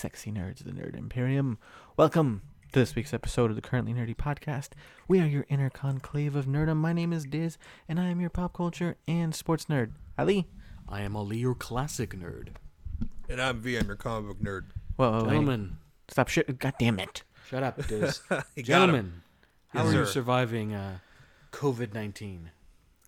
Hello, sexy nerds of the Nerd Imperium. Welcome to this week's episode of the Currently Nerdy Podcast. We are your inner conclave of nerdom. My name is Diz, and I am your pop culture and sports nerd. Ali. I am Ali, your classic nerd. And I'm V, I'm your comic book nerd. Whoa, whoa, wait. Gentlemen, Stop shit. God damn it. shut up, Diz. You got him. Gentlemen, how Yes, are you surviving uh, COVID 19?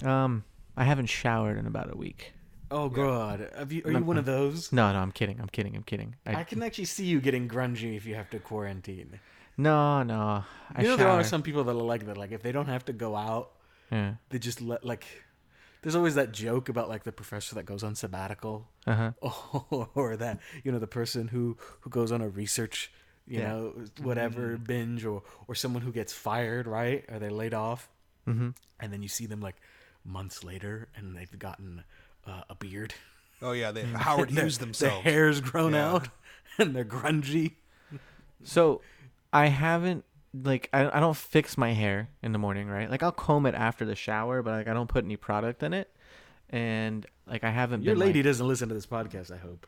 Um, I haven't showered in about a week. Oh, God. Have you, are you one of those? No, no, I'm kidding. I'm kidding. I'm kidding. I, I can actually see you getting grungy if you have to quarantine. no, no. I You know, there are shower. some people that are like that. Like, if they don't have to go out, Yeah. they just let, like, there's always that joke about, like, the professor that goes on sabbatical. Uh huh. or that you know the person who who goes on a research you Yeah. know whatever binge or or someone who gets fired right or they laid off Mm-hmm. and then you see them like months later and they've gotten uh, a beard Oh yeah, they Howard Their- Hughes their themselves. hair's grown Yeah. out and they're grungy So I haven't like I, I don't fix my hair in the morning, right? Like I'll comb it after the shower, but like I don't put any product in it. And like I haven't your been lady like- doesn't listen to this podcast i hope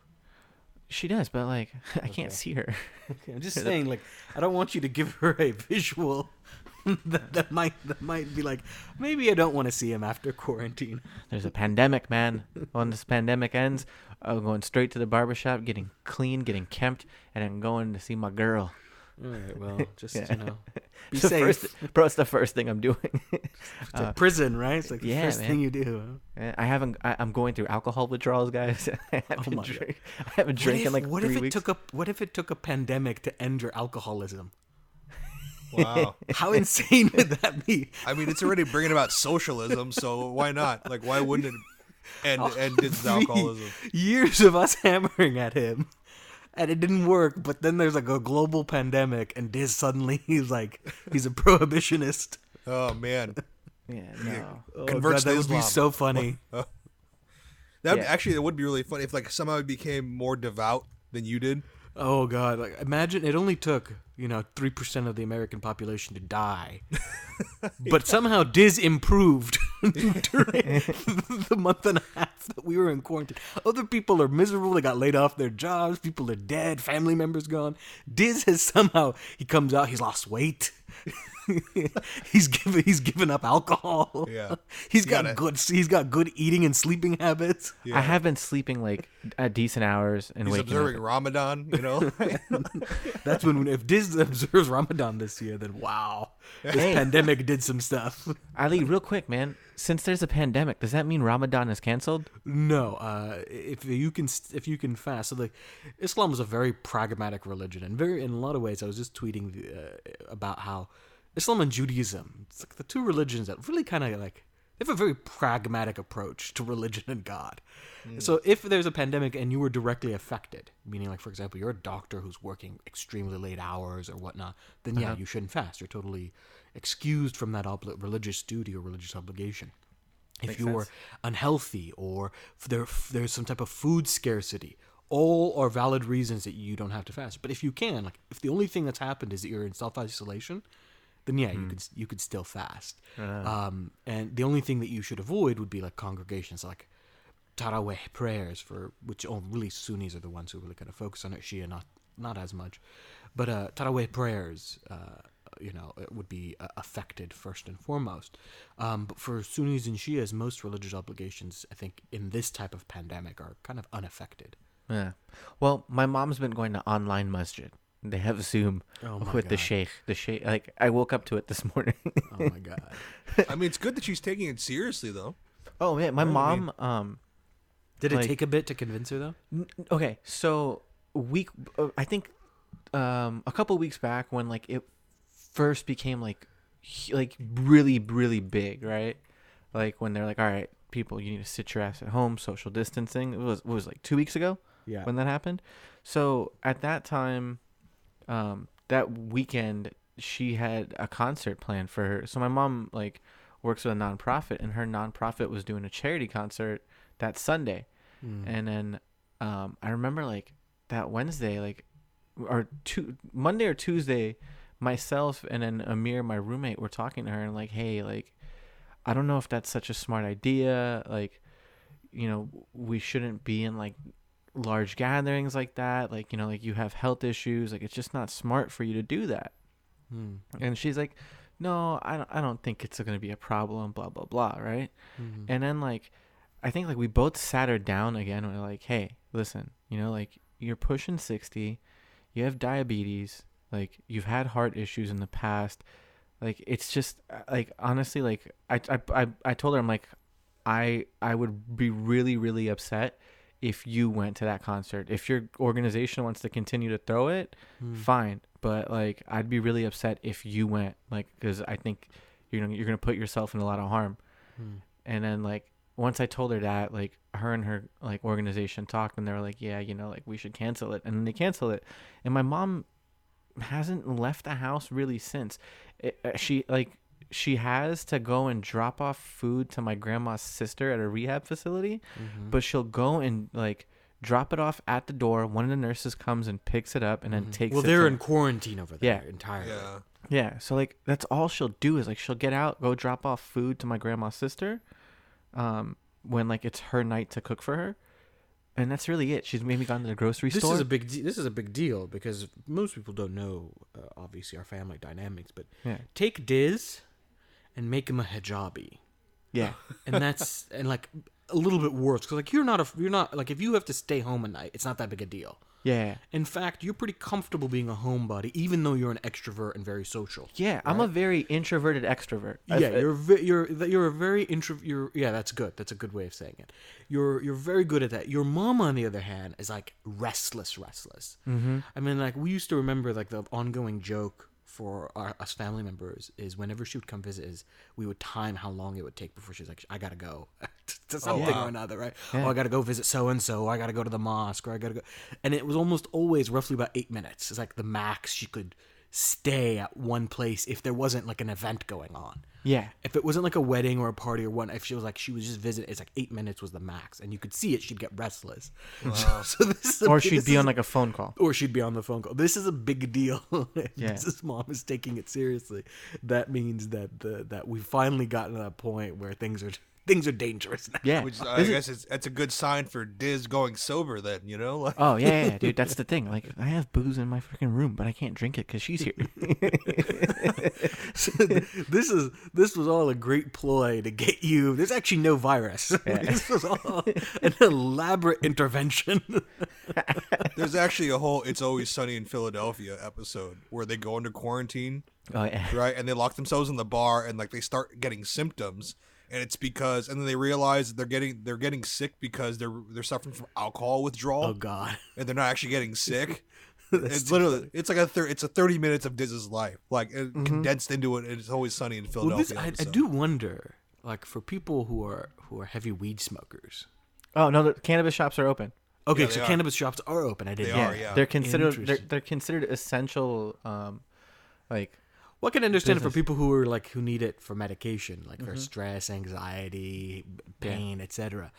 she does, but like I can't see her. okay, i'm just saying like i don't want you to give her a visual that, that might that might be like maybe i don't want to see him after quarantine There's a pandemic, man. When this pandemic ends, I'm going straight to the barbershop, getting clean, getting kempt, and I'm going to see my girl. all right well just Yeah. you know be It's the safe first- bro, it's the first thing I'm doing. to Uh, prison, right? It's like the yeah, first man. thing you do. I haven't. I, I'm going through alcohol withdrawals, guys. I haven't, Oh my drink, I haven't drank in like what three if it weeks. took a what if it took a pandemic to end your alcoholism? Wow. How insane would that be? I mean, it's already bringing about socialism, so why not? Like, why wouldn't it end oh, end Diz's alcoholism? Years of us hammering at him, and it didn't work. But then there's like a global pandemic, and Diz suddenly he's like he's a prohibitionist. Oh man, yeah, no. Oh, Converts God, that to would be so funny. that Yeah. actually that would be really funny if like somehow he became more devout than you did. Oh god! Like imagine it only took you know three percent of the American population to die, but somehow Diz improved during the month and a half that we were in quarantine. Other people are miserable; they got laid off their jobs. People are dead. Family members gone. Diz has somehow he comes out. He's lost weight. he's given he's given up alcohol. Yeah. he's You got gotta- good he's got good eating and sleeping habits. Yeah. I have been sleeping like at decent hours and He's waking observing up. Ramadan, you know. That's when, if Diz observes Ramadan this year, then wow, this Hey. pandemic did some stuff. Ali, real quick, man. Since there's a pandemic, does that mean Ramadan is canceled? No, uh, if you can, if you can fast, so like Islam is a very pragmatic religion, and very in a lot of ways. I was just tweeting uh, about how Islam and Judaism, it's like the two religions that really kind of like they have a very pragmatic approach to religion and God. Hmm. So if there's a pandemic and you were directly affected, meaning like for example you're a doctor who's working extremely late hours or whatnot, then yeah, uh-huh. you shouldn't fast. You're totally excused from that obli- religious duty or religious obligation. If Makes you're sense. unhealthy or there there's some type of food scarcity, all are valid reasons that you don't have to fast. But if you can, like if the only thing that's happened is that you're in self isolation, then yeah, you could you could still fast. Um, and the only thing that you should avoid would be like congregations like Taraweh prayers for which oh, really Sunnis are the ones who really kind of focus on it. Shia not not as much, but uh, Taraweh prayers. Uh, you know, it would be uh, affected first and foremost. Um, but for Sunnis and Shias, most religious obligations, I think, in this type of pandemic, are kind of unaffected. Yeah. Well, my mom's been going to online masjid. They have Zoom Oh my with the sheikh. The sheikh. Like I woke up to it this morning. Oh my god! I mean, it's good that she's taking it seriously, though. oh man, my Right, I mom. mean- um. Did it Like- take a bit to convince her though? N- Okay, so week uh, I think um a couple weeks back when like it first became like like really really big, right? Like when they're like, "All right, people, you need to sit your ass at home, social distancing." It was what was like 2 weeks ago Yeah. when that happened. So, at that time um that weekend she had a concert planned for her. So my mom like works with a nonprofit and her nonprofit was doing a charity concert that Sunday. Mm. And then um, I remember like that Wednesday, like or two Monday or Tuesday, myself and then Amir, my roommate, were talking to her and like, hey, like I don't know if that's such a smart idea. Like, you know, we shouldn't be in like large gatherings like that like you know like you have health issues like it's just not smart for you to do that Hmm. and she's like no i don't, I don't think it's going to be a problem blah blah blah right Mhm. and then like i think like we both sat her down again and we're like hey listen you know like you're pushing 60 you have diabetes like you've had heart issues in the past like it's just uh, like honestly like i i i, I told her i'm like i i would be really really upset if you went to that concert if your organization wants to continue to throw it Hmm. fine but like i'd be really upset if you went like because i think you're gonna you're gonna put yourself in a lot of harm Hmm. and then like once I told her that, like her and her like organization talked, and they were like, "Yeah, you know, like we should cancel it," and then they canceled it. And my mom hasn't left the house really since. It, uh, she like she has to go and drop off food to my grandma's sister at a rehab facility, Mhm. but she'll go and like drop it off at the door. One of the nurses comes and picks it up and then Mhm. takes. Well, it they're to- in quarantine over there Yeah. entirely. Yeah. yeah, so like that's all she'll do is like she'll get out, go drop off food to my grandma's sister, um, when like it's her night to cook for her, and that's really it. She's maybe gone to the grocery This store. is a big. De- this is a big deal because most people don't know, uh, obviously, our family dynamics. But yeah, take Diz and make him a hijabi, yeah, and that's and like a little bit worse because like you're not a you're not like if you have to stay home at night, it's not that big a deal. yeah, In fact, you're pretty comfortable being a homebody, even though you're an extrovert and very social. yeah. I'm a very introverted extrovert. Yeah, I- you're ve- you're you're a very intro. You're yeah, that's good. That's a good way of saying it. You're you're very good at that. Your mom, on the other hand, is like restless, restless. Mm-hmm. I mean, like we used to remember like the ongoing joke for our us family members is whenever she would come visit, is we would time how long it would take before she's like, I gotta go to something oh, wow. or another, right? Yeah. Oh, I gotta go visit so and so. I gotta go to the mosque, or I gotta go, and it was almost always roughly about eight minutes. It's like the max she could stay at one place if there wasn't like an event going on yeah, if it wasn't like a wedding or a party or one, if she was like she was just visiting, it's like eight minutes was the max, and you could see it, she'd get restless. Wow. so this is or big- she'd be is on like a phone call. or she'd be on the phone call. This is a big deal. Yeah. This mom is taking it seriously. That means that the that we've finally gotten to that point where things are things are dangerous now. Yeah, Which uh, I This is- guess it's, that's a good sign for Diz going sober. Then you know, like Oh yeah, yeah, yeah, dude. That's the thing. Like, I have booze in my freaking room, but I can't drink it because she's here. this is this was all a great ploy to get you. There's actually no virus. this was all an elaborate intervention. there's actually a whole "It's Always Sunny in Philadelphia" episode where they go into quarantine, oh yeah, right, and they lock themselves in the bar, and like they start getting symptoms, and it's because, and then they realize they're getting they're getting sick because they're they're suffering from alcohol withdrawal, oh God. and they're not actually getting sick. It's too literally it's like a thir- it's a 30 minutes of Diz's life like it condensed into it it's always sunny in Well, this Philadelphia I, I do wonder, like for people who are who are heavy weed smokers. Oh no, the cannabis shops are open. Okay, Yeah, so cannabis shops are open. I didn't. They know. are, yeah. They're considered they're, they're considered essential. Um, like Well, I can understand it for people who are like who need it for medication, like for mm-hmm. stress, anxiety, b- pain, etc.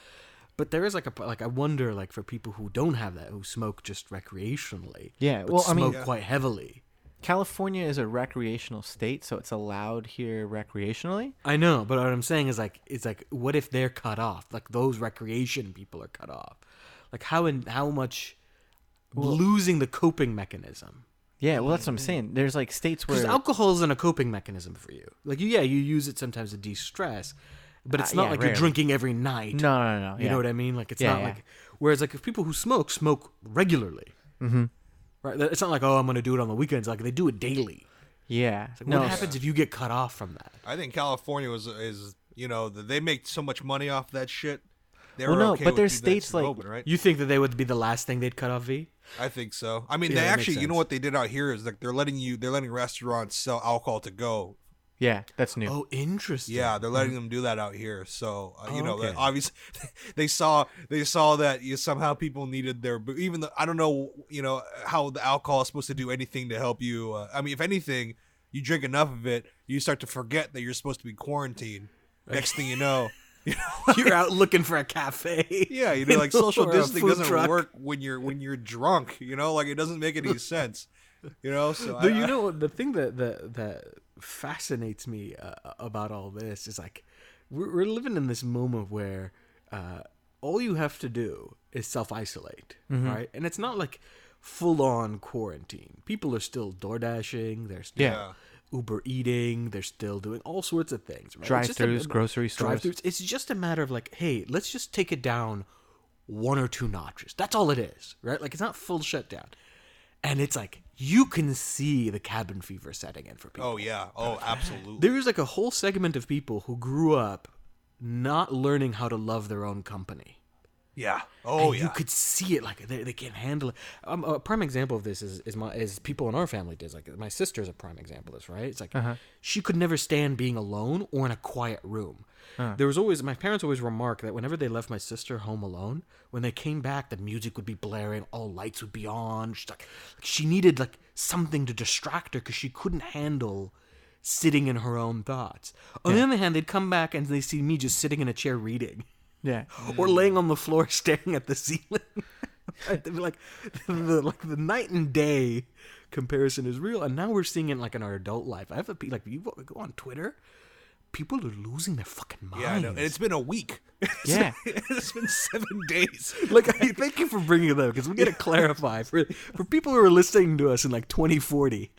But there is like a like I wonder like for people who don't have that, who smoke just recreationally. Yeah, but well, I mean- smoke quite heavily. California is a recreational state, so it's allowed here recreationally. I know, but what I'm saying is like it's like what if they're cut off? Like those recreation people are cut off. Like how and how much losing the coping mechanism. Yeah, well, that's what I'm saying. There's like states where Because alcohol isn't a coping mechanism for you. Like yeah, you use it sometimes to de-stress, but it's Uh, not yeah, like rarely. you're drinking every night. no, no, no, no. You yeah. know what I mean? Like it's Yeah, not yeah. like. Whereas like if people who smoke smoke regularly, Mm-hmm. right? It's not like oh I'm gonna do it on the weekends. Like they do it daily. Yeah. Like, no, what happens if you get cut off from that? I think California was is you know th- they make so much money off that shit. They're Well, no, okay but with there's keeping that states shit like- open, right? You think that they would be the last thing they'd cut off? V. I think so. I mean, Yeah, they actually, you know what they did out here is like they're letting you, they're letting restaurants sell alcohol to go. Yeah, that's new. Oh, interesting. Yeah, they're letting them do that out here. So uh, you Oh, know, okay. obviously, they saw they saw that you somehow people needed their, but even though I don't know, you know, how the alcohol is supposed to do anything to help you. Uh, I mean, if anything, you drink enough of it, you start to forget that you're supposed to be quarantined. Next thing you know. You know, You're out looking for a cafe. Yeah, you know, like social distancing doesn't truck. work when you're when you're drunk. You know, like it doesn't make any sense. You know, so I, you know the thing that that that fascinates me uh, about all this is like we're, we're living in this moment where uh, all you have to do is self isolate, Mm-hmm. right? And it's not like full on quarantine. People are still door dashing. They're still Yeah. Uber eating. They're still doing all sorts of things. Right? It's just a- Drive-throughs, grocery stores. Drive-throughs. It's just a matter of like, hey, let's just take it down one or two notches. That's all it is, right? Like it's not full shutdown. And it's like you can see the cabin fever setting in for people. Oh yeah. Oh, absolutely. There's like a whole segment of people who grew up not learning how to love their own company. Yeah. Oh And yeah. You could see it like they, they can't handle it. Um, a prime example of this is, is my is people in our family did. Like my sister's a prime example of this, right? It's like she could never stand being alone or in a quiet room. There was always my parents always remark that whenever they left my sister home alone, when they came back, the music would be blaring, all lights would be on. She's like, she needed like something to distract her because she couldn't handle sitting in her own thoughts. On the other hand, they'd come back and they see me just sitting in a chair reading Yeah. or laying on the floor staring at the ceiling. Right? They'd be like the like the night and day comparison is real, and now we're seeing it like in our adult life. I have a pe- like you go on Twitter, people are losing their fucking minds. yeah. I know. And it's been a week. Yeah. it's been seven days. like I, thank you for bringing it up because we got to clarify for for people who are listening to us in like 2040.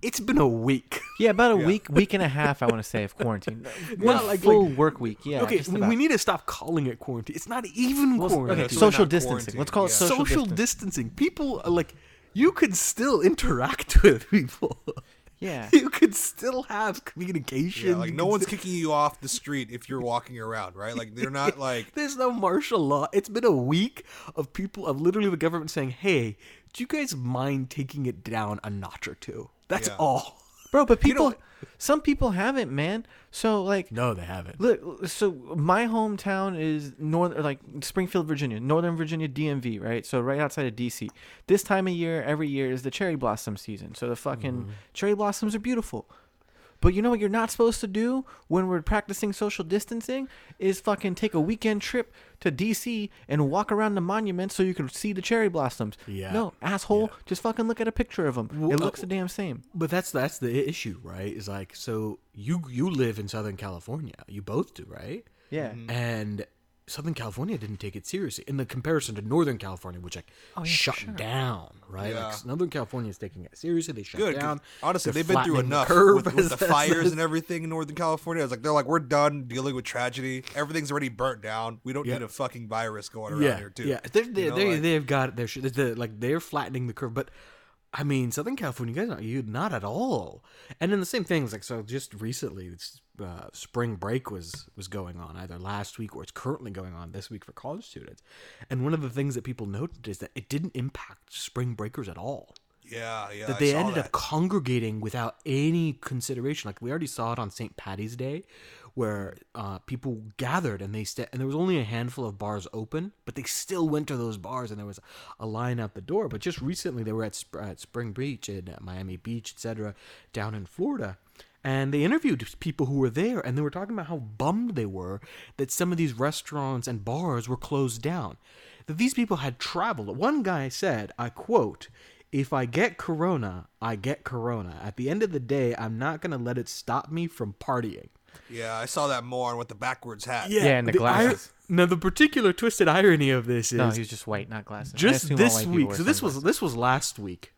It's been a week. Yeah, about a week, week and a half. I want to say of quarantine. One Not like- full like- work week. Yeah. okay, just we, about. we need to stop calling it quarantine. It's not even Well, quarantine. okay, social distancing. quarantine, Let's call it social, social distance. distancing. People are like you could still interact with people. Yeah. You could still have communication. Yeah, like no one's still- kicking you off the street if you're walking around, right? Like they're not like There's no martial law. It's been a week of people of literally the government saying, "Hey, do you guys mind taking it down a notch or two? That's Yeah. all." Bro, but people, some people haven't, man. So like, No, they haven't. Look, so my hometown is north, like Springfield, Virginia, Northern Virginia, DMV, right? So right outside of DC. This time of year, every year is the cherry blossom season. So the fucking mm-hmm. cherry blossoms are beautiful. But you know what you're not supposed to do when we're practicing social distancing is fucking take a weekend trip to DC and walk around the monument so you can see the cherry blossoms. Yeah. No, asshole, just fucking look at a picture of them. Well, it uh, looks the damn same. But that's that's the issue, right? Is like so you you live in Southern California. You both do, right? Yeah. And Southern California didn't take it seriously in the comparison to Northern California, which like Oh, yeah, shut sure. down, right? Yeah. Like Northern California is taking it seriously. They shut good. 'cause down. Honestly, They're they've been through flattening the enough with, with the fires and everything in Northern California. It's like they're like, we're done dealing with tragedy. Everything's already burnt down. We don't Yeah. need a fucking virus going around yeah, here too. Yeah, they're, they You know, they like- they've got their shit. they're- like they're flattening the curve, but I mean, Southern California, you guys, not you not at all. And then the same things, like so, just recently, it's, uh, spring break was was going on either last week or it's currently going on this week for college students. And one of the things that people noted is that it didn't impact spring breakers at all yeah, yeah. that they ended that. up congregating without any consideration. Like we already saw it on St. Patty's Day, where uh, people gathered and they st- and there was only a handful of bars open, but they still went to those bars and there was a line out the door. But just recently, they were at, Sp- at Spring Beach uh, Miami Beach, etc., down in Florida. And they interviewed people who were there, and they were talking about how bummed they were that some of these restaurants and bars were closed down. That these people had traveled. One guy said, I quote, if I get corona, I get corona. At the end of the day, I'm not going to let it stop me from partying. Yeah, I saw that more with the backwards hat. Yeah, and the glasses. ir- now, the particular twisted irony of this is No, he's just white, not glasses. Just this week. So this was this was last week.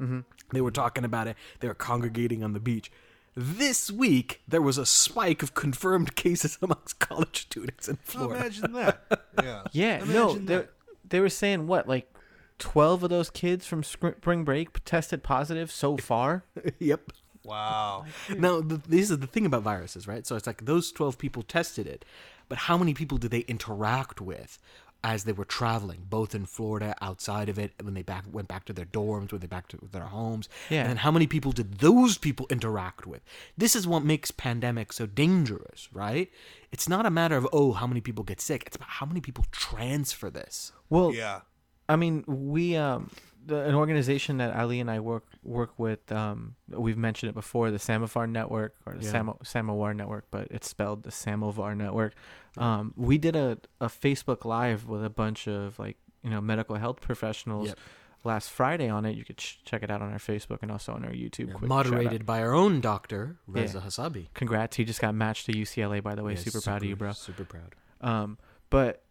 Mm-hmm. They were talking about it. They were congregating on the beach. This week there was a spike of confirmed cases amongst college students in Florida. imagine that. Yeah. Yeah, no, Imagine they they were saying what like twelve of those kids from spring break tested positive so far. yep. Wow. Now, the, this is the thing about viruses, right? So it's like those 12 people tested it, but how many people did they interact with as they were traveling, both in Florida, outside of it, when they back went back to their dorms, when they back to their homes? Yeah. And how many people did those people interact with? This is what makes pandemics so dangerous, right? It's not a matter of, oh, how many people get sick. It's about how many people transfer this. Well, Yeah. I mean, we um the, an organization that Ali and I work work with. Um, we've mentioned it before, the Samovar Network or the Yeah. Samo, Samovar Network, but it's spelled the Samovar Network. Um, we did a a Facebook Live with a bunch of like you know medical health professionals. Yep. Last Friday on it, you could ch- check it out on our Facebook and also on our YouTube. Quick. Moderated by our own doctor, Reza Yeah. Hasabi. Congrats, he just got matched to UCLA. By the way, Yeah, super, proud of you, bro. Super proud. Um, but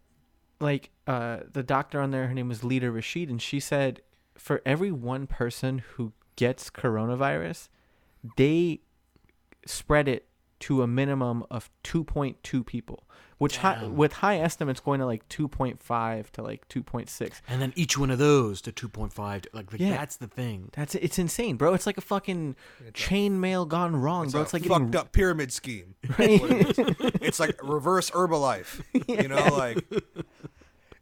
like uh the doctor on there her name was Lita Rashid and she said for every one person who gets coronavirus they spread it to a minimum of 2.2 people which high, with high estimates going to like 2.5 to like 2.6 And then each one of those to 2.5. to- Like, like Yeah. that's the thing. that's it's insane bro it's like a fucking chain mail gone wrong It's bro a it's like fucked getting up pyramid scheme. Right? It's like reverse Herbalife. You know, like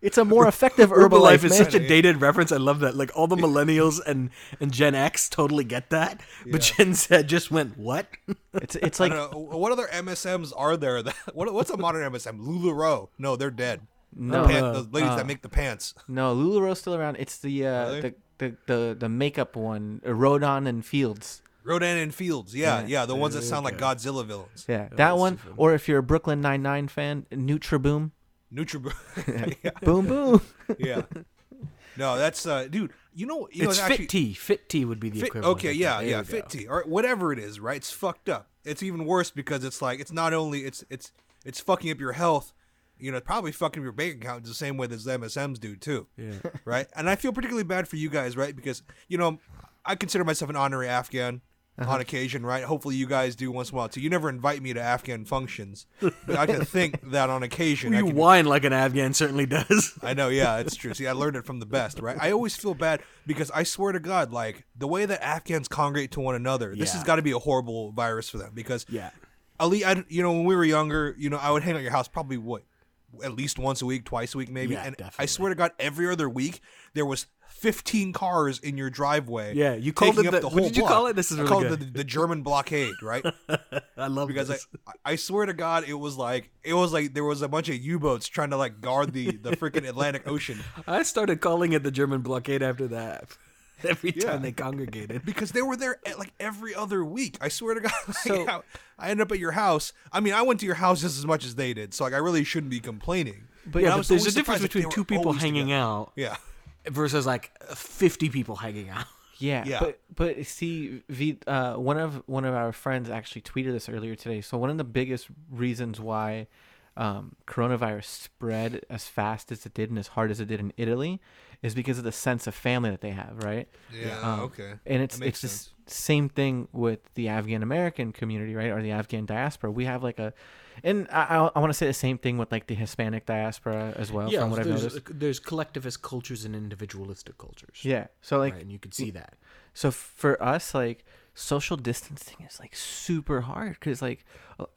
it's a more effective Herbalife Herbalife, is such a dated reference. I love that. Like all the millennials and, and Gen X totally get that, but Gen Z just went what? it's it's I like don't know, what other MSMs are there? That what, what's a modern MSM? Lularoe? No, they're dead. No. the, pan- Uh, the ladies uh, that make the pants. No, Lularoe's still around. It's the uh, Really? the, the the the makeup one, uh, Rodan and Fields. Rodan and Fields. Yeah, Yeah. yeah, the ones that sound like Godzilla villains. Yeah, that one. too funny. Or if you're a Brooklyn Nine Nine fan, Nutriboom. Nutri. yeah, Boom boom. yeah. No, that's uh, dude. You know, you know, it's actually, Fit Tea. Fit Tea would be the Fit, equivalent. okay, yeah. Yeah, fit go. tea or whatever it is, right? It's fucked up. It's even worse because it's like it's not only it's it's it's fucking up your health, you know, probably fucking up your bank account the same way that the MSMs do too, Yeah. right? And I feel particularly bad for you guys, right? Because you know, I consider myself an honorary Afghan Uh-huh. on occasion, right? Hopefully, you guys do once in a while too. You never invite me to Afghan functions, but I can think that on occasion I You can whine like an Afghan certainly does. I know, yeah, it's true. See, I learned it from the best, right? I always feel bad because I swear to God, like the way that Afghans congregate to one another, this Yeah. has got to be a horrible virus for them. Because yeah. Ali, I, you know, when we were younger, you know, I would hang out at your house probably what, at least once a week, twice a week, maybe. Yeah, and I swear to God, every other week there was. 15 cars in your driveway. Yeah, you called it the- the what did you block. call it? This is I really called it good. the, the German blockade, right? I love because I, this. I swear to God, it was like it was like there was a bunch of U-boats trying to like guard the the freaking Atlantic Ocean I started calling it the German blockade after that. Every time Yeah. they congregated. because they were there at, like every other week. I swear to God. Like, So- I, I ended up at your house. I mean, I went to your house just as much as they did, so like I really shouldn't be complaining. But yeah, but there's a difference surprised that they between two people hanging together. out Yeah, versus like 50 people hanging out. Yeah, Yeah. but but see, v, uh, one of one of our friends actually tweeted this earlier today. So one of the biggest reasons why um, coronavirus spread as fast as it did and as hard as it did in Italy is because of the sense of family that they have, right? yeah, Um, okay. And it's That makes it's the same thing with the Afghan American community, right, or the Afghan diaspora. We have like a, and I I, want to say the same thing with like the Hispanic diaspora as well. from what I've there's, noticed. Uh, there's collectivist cultures and individualistic cultures. Yeah. So like right, and you could see that. So for us, like social distancing is like super hard because like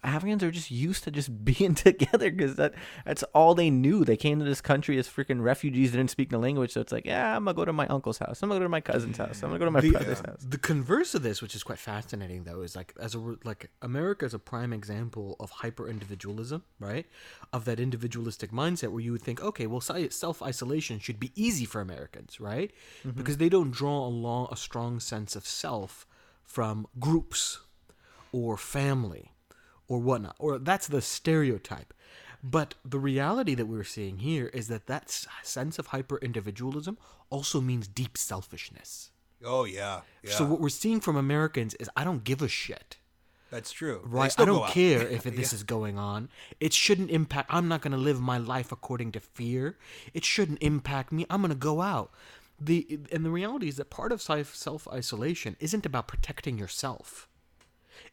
Afghans are just used to just being together because that that's all they knew. They came to this country as freaking refugees, didn't speak the language, so it's like, yeah, I'm gonna go to my uncle's house, I'm gonna go to my cousin's house, I'm gonna go to my The- brother's uh, house. The converse of this, which is quite fascinating, though, is like as a like America is a prime example of hyper individualism, right? Of that individualistic mindset where you would think, okay, well, self isolation should be easy for Americans, right? Because they don't draw a long, a strong sense of self from groups or family or whatnot, or that's the stereotype. But the reality that we're seeing here is that that sense of hyper individualism also means deep selfishness. Oh yeah, yeah. So what we're seeing from Americans is I don't give a shit. that's true. Right? I don't care if this is going on. It shouldn't impact I'm not going to live my life according to fear. It shouldn't impact me. I'm going to go out. The and the reality is that part of self isolation isn't about protecting yourself.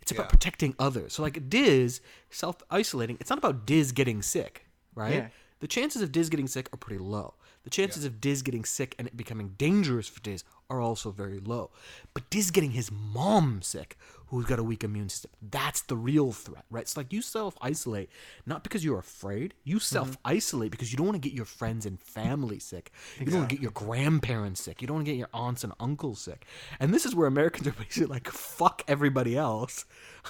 It's about Yeah. protecting others. So like Diz self isolating, it's not about Diz getting sick, right? Yeah. The chances of Diz getting sick are pretty low. The chances of Diz getting sick and it becoming dangerous for Diz are also very low. But Diz getting his mom sick, who's got a weak immune system, that's the real threat, right? It's like you self isolate not because you're afraid, you mm-hmm. self isolate because you don't want to get your friends and family sick. You don't want to get your grandparents sick. You don't want to get your aunts and uncles sick. And this is where Americans are basically like, fuck everybody else.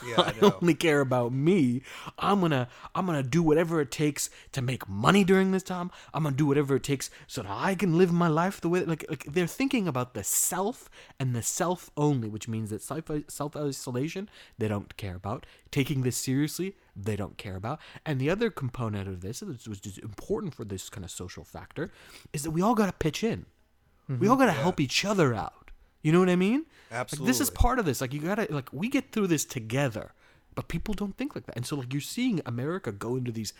Yeah, I I only care about me. I'm gonna I'm gonna do whatever it takes to make money during this time. I'm gonna do whatever it takes so that I can live my life the way like, like they're thinking about the self and the self only, which means that self isolation they don't care about. Taking this seriously, they don't care about. And the other component of this, which is important for this kind of social factor, is that we all gotta pitch in. We all mm-hmm. gotta help each other out. You know what I mean? Like, this is part of this. Like you gotta like we get through this together, but people don't think like that. And so like you're seeing America go into these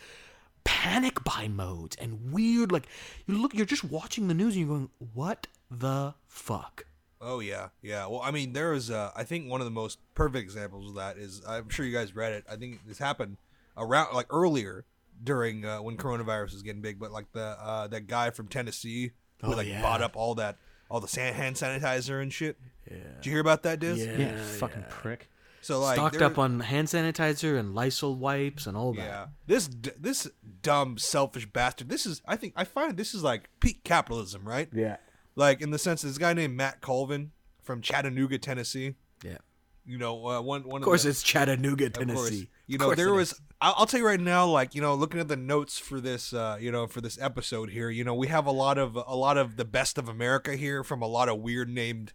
panic buy modes and weird like you look you're just watching the news and you're going what the fuck Oh yeah, yeah. Well, I mean, there is. Uh, I think one of the most perfect examples of that is I'm sure you guys read it. I think this happened around like earlier during uh, when coronavirus was getting big, but like the uh, that guy from Tennessee who Oh, like yeah. bought up all that all the san- hand sanitizer and shit. yeah Did you hear about that, Diz? Yeah. Yeah, fucking prick. So like stocked up on hand sanitizer and Lysol wipes and all that Yeah, this d- this dumb selfish bastard. This is I think I find this is like peak capitalism, right? yeah Like in the sense, this guy named Matt Colvin from Chattanooga, Tennessee. yeah You know, uh, one one of course the, it's Chattanooga Of course. Tennessee You Of know, there was. I'll, I'll tell you right now, like you know, looking at the notes for this, uh, you know, for this episode here, you know, we have a lot of a lot of the best of America here from a lot of weird named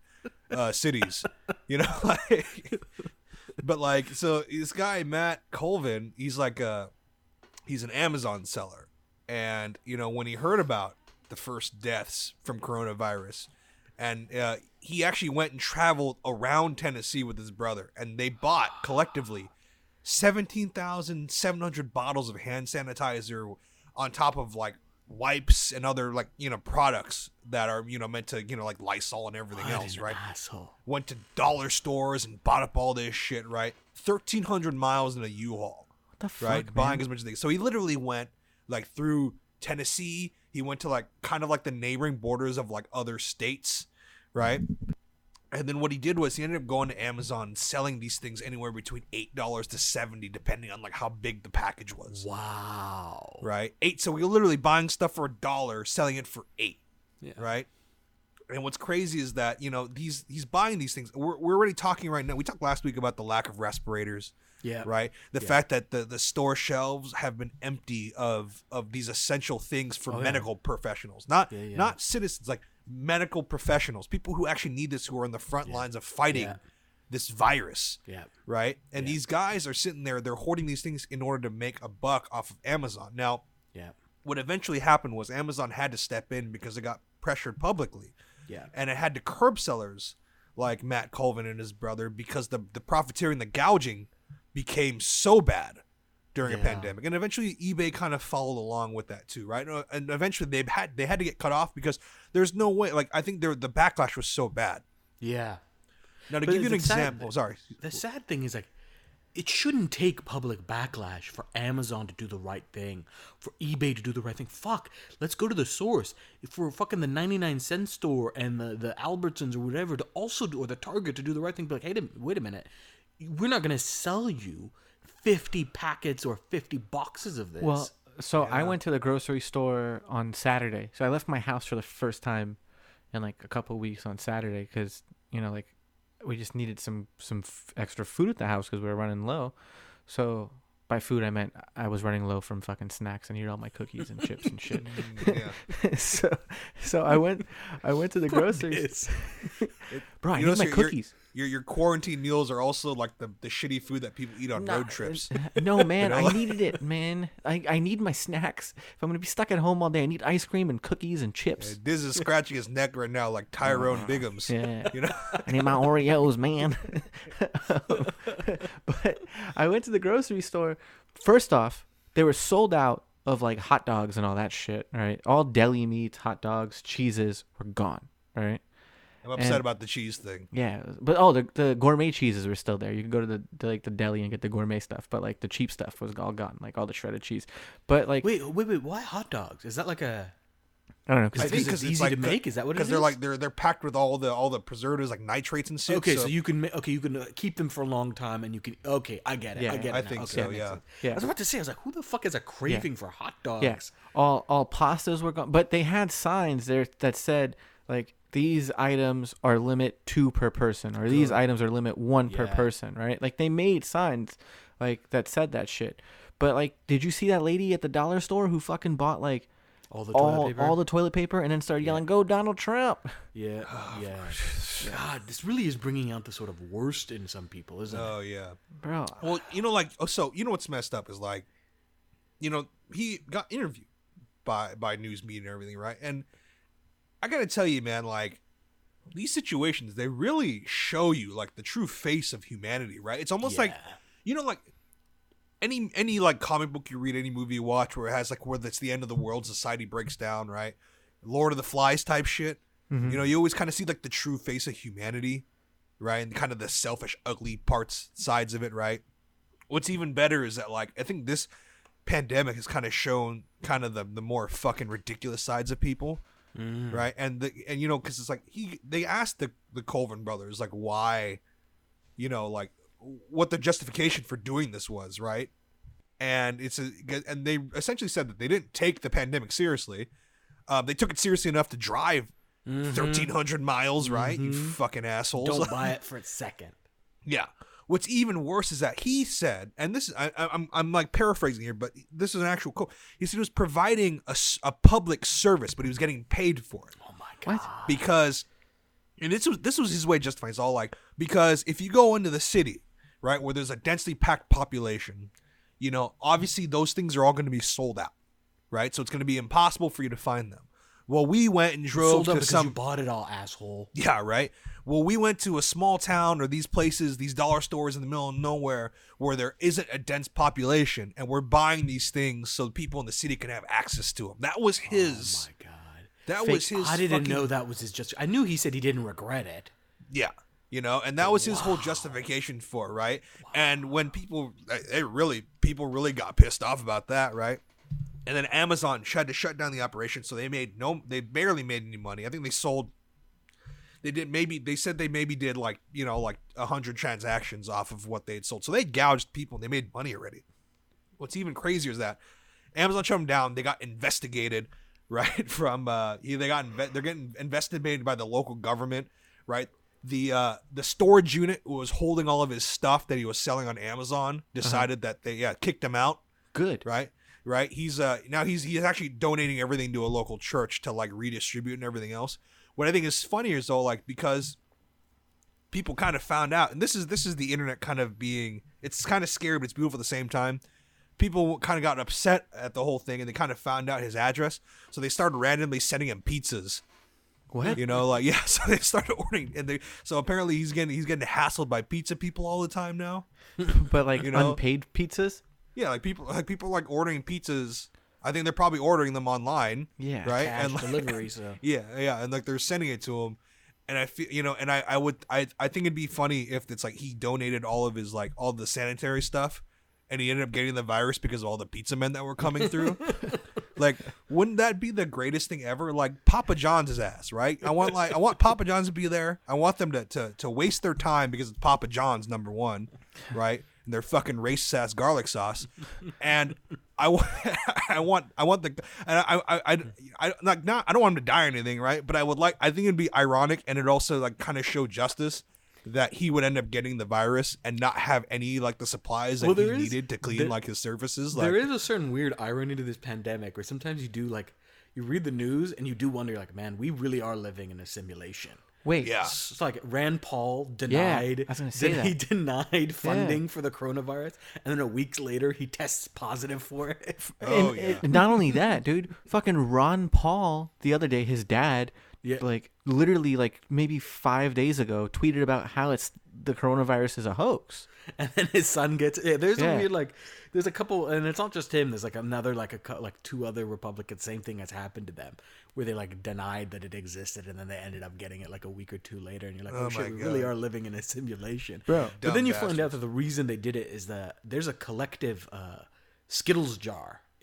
uh, cities. You know, like, but like, so this guy Matt Colvin, he's like a, he's an Amazon seller, and you know, when he heard about the first deaths from coronavirus, and uh, he actually went and traveled around Tennessee with his brother, and they bought collectively seventeen thousand seven hundred bottles of hand sanitizer, on top of like wipes and other like you know products that are you know meant to you know like Lysol and everything What else, right? asshole Went to dollar stores and bought up all this shit, right? Thirteen hundred miles in a U-Haul What the fuck, right? man? Buying as much as they. So he literally went like through Tennessee. He went to like kind of like the neighboring borders of like other states, right? And then what he did was he ended up going to Amazon selling these things anywhere between eight dollars to seventy, depending on like how big the package was. wow Right? Eight. So we were literally buying stuff for a dollar, selling it for eight. Yeah. Right. And what's crazy is that you know these he's buying these things. We're, we're already talking right now. We talked last week about the lack of respirators yeah right? The Yeah. fact that the, the store shelves have been empty of of these essential things for Oh, yeah. medical professionals, not Yeah, yeah. not citizens, like medical professionals, people who actually need this, who are on the front lines of fighting Yeah. this virus, yeah right? And these guys are sitting there, they're hoarding these things in order to make a buck off of Amazon. Now, yeah what eventually happened was Amazon had to step in because it got pressured publicly yeah and it had to curb sellers like Matt Colvin and his brother because the the profiteering, the gouging became so bad during a pandemic, and eventually eBay kind of followed along with that too, right? Uh, And eventually they had they had to get cut off because there's no way. Like I think the backlash was so bad. yeah Now to But give you an example, sorry, the sad thing is like it shouldn't take public backlash for Amazon to do the right thing, for eBay to do the right thing. Fuck, let's go to the source. If for fucking the 99 cent store and the, the Albertsons or whatever to also do, or the Target to do the right thing. Be like, hey, wait a minute. We're not going to sell you 50 packets or 50 boxes of this. Well, so I went to the grocery store on Saturday. So I left my house for the first time in like a couple weeks on Saturday because you know like we just needed some some f- extra food at the house because we were running low. So by food I meant I was running low from fucking snacks and eat all my cookies and chips and shit. yeah, so so I went I went to the grocery. Bro, I need my cookies. Your your quarantine meals are also like the the shitty food that people eat on road trips. No, man, know, I needed it, man. I, I need my snacks. If I'm gonna be stuck at home all day, I need ice cream and cookies and chips. Diz is scratching his neck right now like Tyrone Biggums. Yeah. You know, I need my Oreos, man. but I went to the grocery store. First off, they were sold out of like hot dogs and all that shit. Right, all deli meats, hot dogs, cheeses were gone. Right. I'm upset And- about the cheese thing. Yeah, but oh, the the gourmet cheeses were still there. You could go to the, the like the deli and get the gourmet stuff, but like the cheap stuff was all gone, like all the shredded cheese. But like wait, wait, wait. Why hot dogs? Is that like a. I don't know, I cause think it's easy to make, is that what it Because they're like they're they're packed with all the all the preservatives like nitrates and shit. Okay, so, you can ma- okay, you can uh, keep them for a long time, and you can okay, I get it, Yeah, I get it. I now. think okay, so, that yeah. Yeah. I was about to say, I was like, who the fuck has a craving for hot dogs? Yeah, all all pastas were gone, but they had signs there that said like these items are limit two per person, or these items are limit one per person, right? Like they made signs like that said that shit. But like, did you see that lady at the dollar store who fucking bought like All the toilet all paper. all the toilet paper and then started yelling, "Go Donald Trump"? yeah, Oh, yeah. God, this really is bringing out the sort of worst in some people, isn't it? Oh yeah. Bro, Well, you know, like oh, so you know what's messed up is like, you know, he got interviewed by by news media and everything, right? And I gotta tell you, man, like these situations, they really show you like the true face of humanity, right? It's almost like you know, like any any like comic book you read, any movie you watch where it has like where that's the end of the world, society breaks down, right? Lord of the Flies type shit. Mm-hmm. You know, you always kind of see like the true face of humanity, right? And kind of the selfish, ugly parts, sides of it, right? What's even better is that like I think this pandemic has kind of shown kind of the the more fucking ridiculous sides of people, Mm. right? And the and you know because it's like he they asked the the Colvin brothers like why, you know, like what the justification for doing this was, right? And it's a and they essentially said that they didn't take the pandemic seriously. Um, they took it seriously enough to drive mm-hmm. thirteen hundred miles, right? You mm-hmm. fucking assholes! Don't buy it for a second. Yeah. What's even worse is that he said, and this is I, I- I'm I'm like paraphrasing here, but this is an actual quote. He said he was providing a public service, but he was getting paid for it Oh my god. What? because, and this was this was his way of justifying. It's all like because if you go into the city, right, where there's a densely packed population, you know, obviously those things are all going to be sold out, right? So it's going to be impossible for you to find them. Well, we went and drove to some you bought it all, asshole. yeah, right. Well, we went to a small town or these places, these dollar stores in the middle of nowhere where there isn't a dense population, and we're buying these things so people in the city can have access to them. That was oh his. Oh my god. that fake- was his. I didn't fucking- know that was his just. I knew he said he didn't regret it. Yeah, you know, and that was his whole justification for it, right? And when people, eh, they really, people really got pissed off about that, right? And then Amazon had to shut down the operation, so they made no, they barely made any money. I think they sold. They did maybe they said they maybe did like you know like a hundred transactions off of what they had sold, so they gouged people. and They made money already. What's even crazier is that Amazon shut them down. They got investigated, right? From uh, he they got inve- they're getting investigated by the local government, right? The uh, the storage unit who was holding all of his stuff that he was selling on Amazon decided that they yeah kicked him out, Good. right? Right? He's uh now he's he's actually donating everything to a local church to like redistribute and everything else. What I think is funnier is though like because people kind of found out and this is this is the internet kind of being it's kind of scary but it's beautiful at the same time people kind of got upset at the whole thing and they kind of found out his address so they started randomly sending him pizzas What? you know like yeah so they started ordering and they so apparently he's getting he's getting hassled by pizza people all the time now But like You know? unpaid pizzas? Yeah like people like people like ordering pizzas i think they're probably ordering them online Yeah, right? and like, delivery. So. Yeah yeah and like they're sending it to him and i feel you know and i i would i i think it'd be funny if it's like he donated all of his like all the sanitary stuff and he ended up getting the virus because of all the pizza men that were coming through. Like wouldn't that be the greatest thing ever? Like papa john's ass right? I want like i want papa john's to be there. I want them to to, to waste their time because it's papa john's number one right and their fucking racist ass garlic sauce. And i want i want i want the and i i i, I like not i don't want him to die or anything right? But i would like i think it'd be ironic and it also like kind of show justice that he would end up getting the virus and not have any like the supplies that Well, he is- needed to clean there- like his surfaces like there is a certain weird irony to this pandemic where sometimes you do like you read the news and you do wonder like man we really are living in a simulation Wait. Yeah. it's like Rand Paul denied I was gonna say that he denied funding for the coronavirus and then a week later he tests positive for it Oh, and, yeah. and not only that, dude. Fucking Ron Paul the other day, his dad, Yeah. like literally like maybe five days ago, tweeted about how it's the coronavirus is a hoax. and then his son gets yeah, there's Yeah. a weird like there's a couple and it's not just him there's like another like a cou- like two other republicans same thing has happened to them where they like denied that it existed and then they ended up getting it like a week or two later and you're like oh, Oh my shit we really are living in a simulation. Bro. but then you find out that the reason they did it is that there's a collective uh skittles jar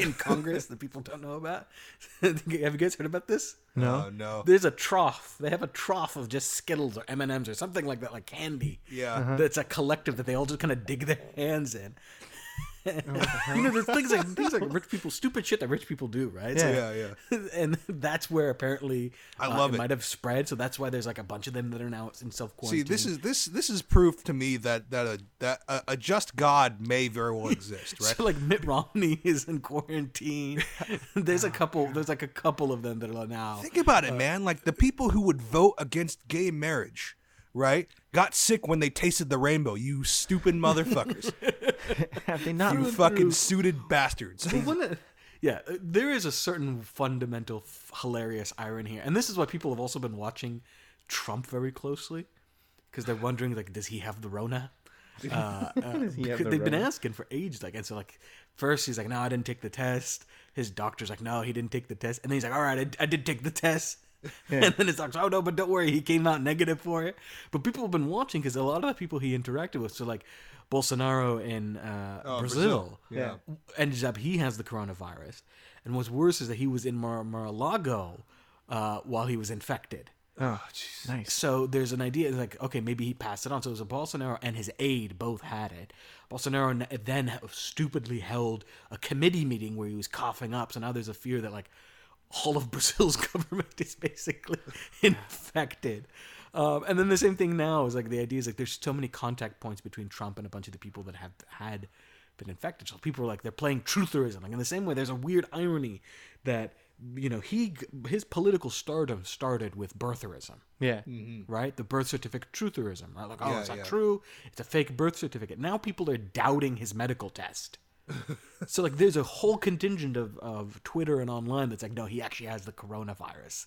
in congress that people don't know about have you guys heard about this No. Oh, no there's a trough. They have a trough of just Skittles or M and M's or something like that, like candy. Yeah. Uh-huh. that's a collective that they all just kind of dig their hands in. you know, there's things like things like rich people, stupid shit that rich people do, right? So- yeah yeah and that's where apparently I uh, love it. might have spread. So that's why there's like a bunch of them that are now in self quarantine. See, this is this this is proof to me that that a that a, a just God may very well exist, right? So like Mitt Romney is in quarantine. there's a couple. There's like a couple of them that are now. Think about it, man. Like the people who would vote against gay marriage, right? Got sick when they tasted the rainbow. You stupid motherfuckers. Have they not? you fucking suited bastards. Well, yeah, uh, there is a certain fundamental f- hilarious irony here, and this is why people have also been watching Trump very closely because they're wondering like, does he have the Rona? Uh, uh, have the they've been asking for ages, like, and so like first he's like, no, I didn't take the test. His doctor's like, no, he didn't take the test, and then he's like, all right, I, I did take the test. And then it's like, oh no, but don't worry, he came out negative for it. But people have been watching because a lot of the people he interacted with, so like Bolsonaro in uh, Oh, Brazil, Yeah. ended up he has the coronavirus, and what's worse is that he was in Mar- Mar-a-Lago uh, while he was infected. Oh, nice. So there's an idea like, okay, maybe he passed it on. So it was a Bolsonaro and his aide both had it. Bolsonaro then stupidly held a committee meeting where he was coughing up. So now there's a fear that like all of Brazil's government is basically infected. Um, and then the same thing now is like the idea is like there's so many contact points between Trump and a bunch of the people that have had been infected. So people are like they're playing trutherism. Like in the same way, there's a weird irony that you know he his political stardom started with birtherism Yeah. right? The birth certificate trutherism, right? Like, oh, Yeah, it's not yeah. true. It's a fake birth certificate. Now people are doubting his medical test. so like, there's a whole contingent of, of Twitter and online that's like, no, he actually has the coronavirus,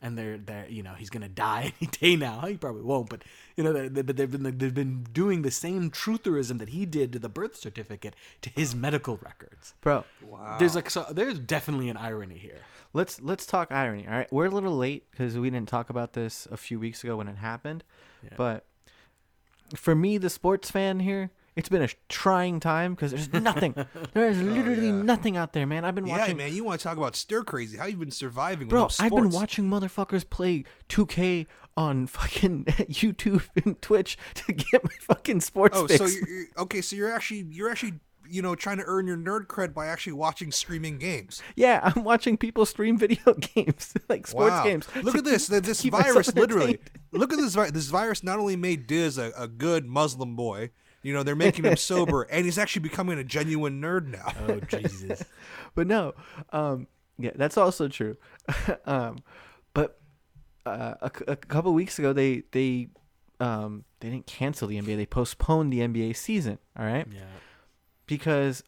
and they're they're you know he's gonna die any day now. He probably won't, but you know, they, they, but they've been they've been doing the same trutherism that he did to the birth certificate to his medical records. Bro, Wow. There's like so there's definitely an irony here. let's let's talk irony. All right, we're a little late because we didn't talk about this a few weeks ago when it happened. But for me, the sports fan here, it's been a trying time because there's nothing. there's oh, literally yeah. nothing out there, man. I've been watching. Yeah, man, you want to talk about stir crazy? How you been surviving? Bro, with no I've been watching motherfuckers play 2K on fucking YouTube and Twitch to get my fucking sports Oh, fix. so you're, you're- okay? So you're actually you're actually you know trying to earn your nerd cred by actually watching streaming games. yeah, I'm watching people stream video games, like sports wow. games. Look at this. keep- This virus, literally. Look at this. This virus not only made Diz a, a good Muslim boy. You know, they're making him sober, and he's actually becoming a genuine nerd now. Oh Jesus! but no, um, yeah, that's also true. um, but uh, a couple weeks ago, they they um, they didn't cancel the NBA. They postponed the NBA season. All right, Yeah. because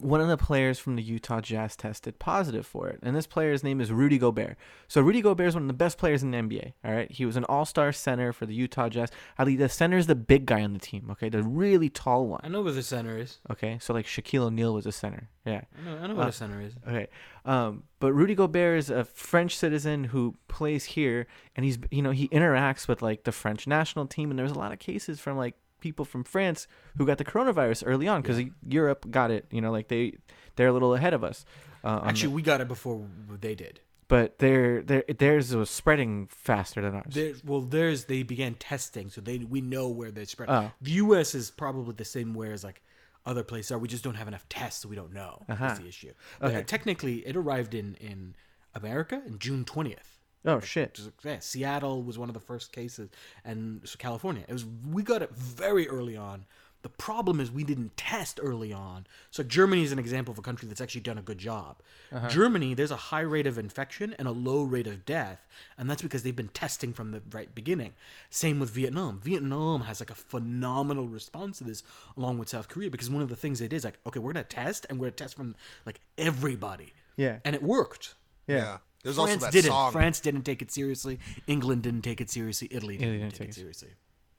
one of the players from the Utah Jazz tested positive for it, and this player's name is Rudy Gobert. So Rudy Gobert is one of the best players in the NBA. All right, he was an All-Star center for the Utah Jazz. Ali, the center is the big guy on the team. Okay, the really tall one. I know where the center is. Okay, so like Shaquille O'Neal was a center. Yeah. I know. I know where the center is. Okay. Um, but Rudy Gobert is a French citizen who plays here, and he's you know he interacts with like the French national team, and there's a lot of cases from like people from France who got the coronavirus early on because Europe got it. You know, like they they're a little ahead of us. Uh, Actually, the- we got it before they did. but their their theirs was spreading faster than ours. There, well, there's they began testing, so they we know where they spread. Oh. The U.S. is probably the same way as like other places are. We just don't have enough tests, so we don't know. Uh-huh. That's the issue. But Okay. technically, it arrived in in America in June twentieth. Oh shit! Just- Yeah, Seattle was one of the first cases, and so California. It was we got it very early on. The problem is we didn't test early on. So Germany is an example of a country that's actually done a good job. Uh-huh. Germany, there's a high rate of infection and a low rate of death, and that's because they've been testing from the right beginning. Same with Vietnam. Vietnam has like a phenomenal response to this, along with South Korea, because one of the things they did is like, okay, we're gonna test, and we're gonna test from like everybody. Yeah. and it worked. Yeah. There's France also that didn't. song. France didn't take it seriously. England didn't take it seriously. Italy didn't, didn't take, take it it seriously.